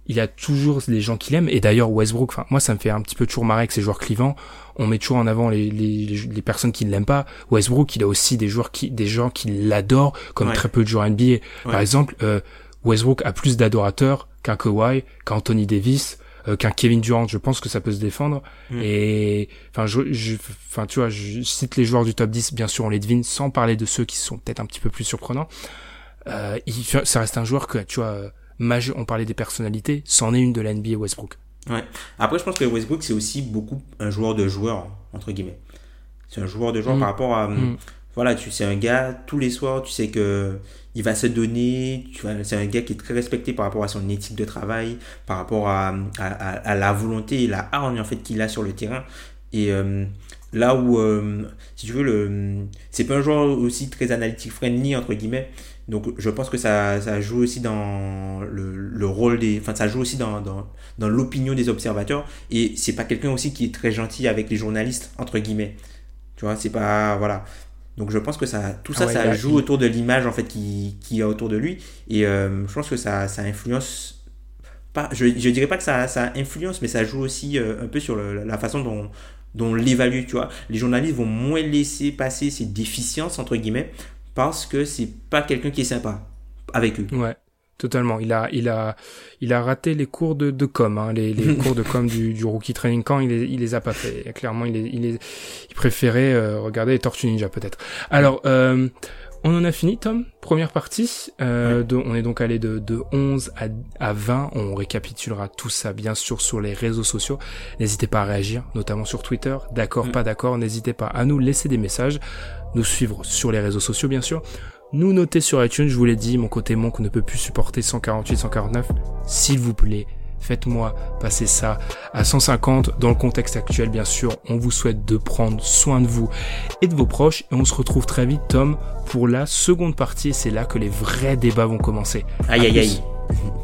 il a toujours les gens qu'il aime. Et d'ailleurs, Westbrook, enfin, moi, ça me fait un petit peu toujours marrer avec ces joueurs clivants. On met toujours en avant les, les, les, personnes qui ne l'aiment pas. Westbrook, il a aussi des joueurs qui, des gens qui l'adorent, comme Ouais. très peu de joueurs NBA. Par exemple, euh, Westbrook a plus d'adorateurs qu'un Kawhi, qu'un Anthony Davis, euh, qu'un Kevin Durant. Je pense que ça peut se défendre. Mm. Et enfin, je, je- enfin, tu vois, je cite les joueurs du top 10. Bien sûr, on les devine, sans parler de ceux qui sont peut-être un petit peu plus surprenants. Euh, il, ça reste un joueur que, tu vois, majeur. On parlait des personnalités, c'en est une de la NBA Westbrook. Ouais. Après, je pense que Westbrook, c'est aussi beaucoup un joueur de joueur, entre guillemets. C'est un joueur de joueur Mm. par rapport à. Mm. Voilà, tu c'est un gars, tous les soirs, tu sais que il va se donner. Tu vois, c'est un gars qui est très respecté par rapport à son éthique de travail, par rapport à, à, la volonté et la hargne en fait qu'il a sur le terrain. Et euh, là où, euh, si tu veux, le, c'est pas un joueur aussi très analytique friendly entre guillemets. Donc je pense que ça, ça joue aussi dans le, le rôle des, enfin ça joue aussi dans, dans, dans l'opinion des observateurs. Et c'est pas quelqu'un aussi qui est très gentil avec les journalistes entre guillemets. Tu vois, c'est pas voilà. Donc je pense que ça, tout ça, Ah ouais, ça il a- joue autour de l'image en fait qui, qui est autour de lui. Et euh, je pense que ça, ça influence pas, je, je dirais pas que ça, ça influence, mais ça joue aussi euh, un peu sur le- la façon dont, dont on l'évalue, tu vois. Les journalistes vont moins laisser passer ces déficiences, entre guillemets, parce que c'est pas quelqu'un qui est sympa avec eux. Ouais. Totalement. Il a, il a, il a raté les cours de, de com, hein, les, les *laughs* cours de com du, du rookie training camp. Il les, il les a pas fait. Clairement, il, il, il préférait euh, regarder les Tortues Ninja peut-être. Alors, euh, on en a fini, Tom? Première partie. Euh, on est donc allé de, de 11 à, à 20. On récapitulera tout ça, bien sûr, sur les réseaux sociaux. N'hésitez pas à réagir, notamment sur Twitter. D'accord, mm. pas d'accord. N'hésitez pas à nous laisser des messages. Nous suivre sur les réseaux sociaux, bien sûr nous noter sur iTunes, je vous l'ai dit, mon côté monk ne peut plus supporter 148, 149. S'il vous plaît, faites-moi passer ça à 150 dans le contexte actuel bien sûr. On vous souhaite de prendre soin de vous et de vos proches et on se retrouve très vite Tom pour la seconde partie c'est là que les vrais débats vont commencer. Aïe aïe aïe. *laughs*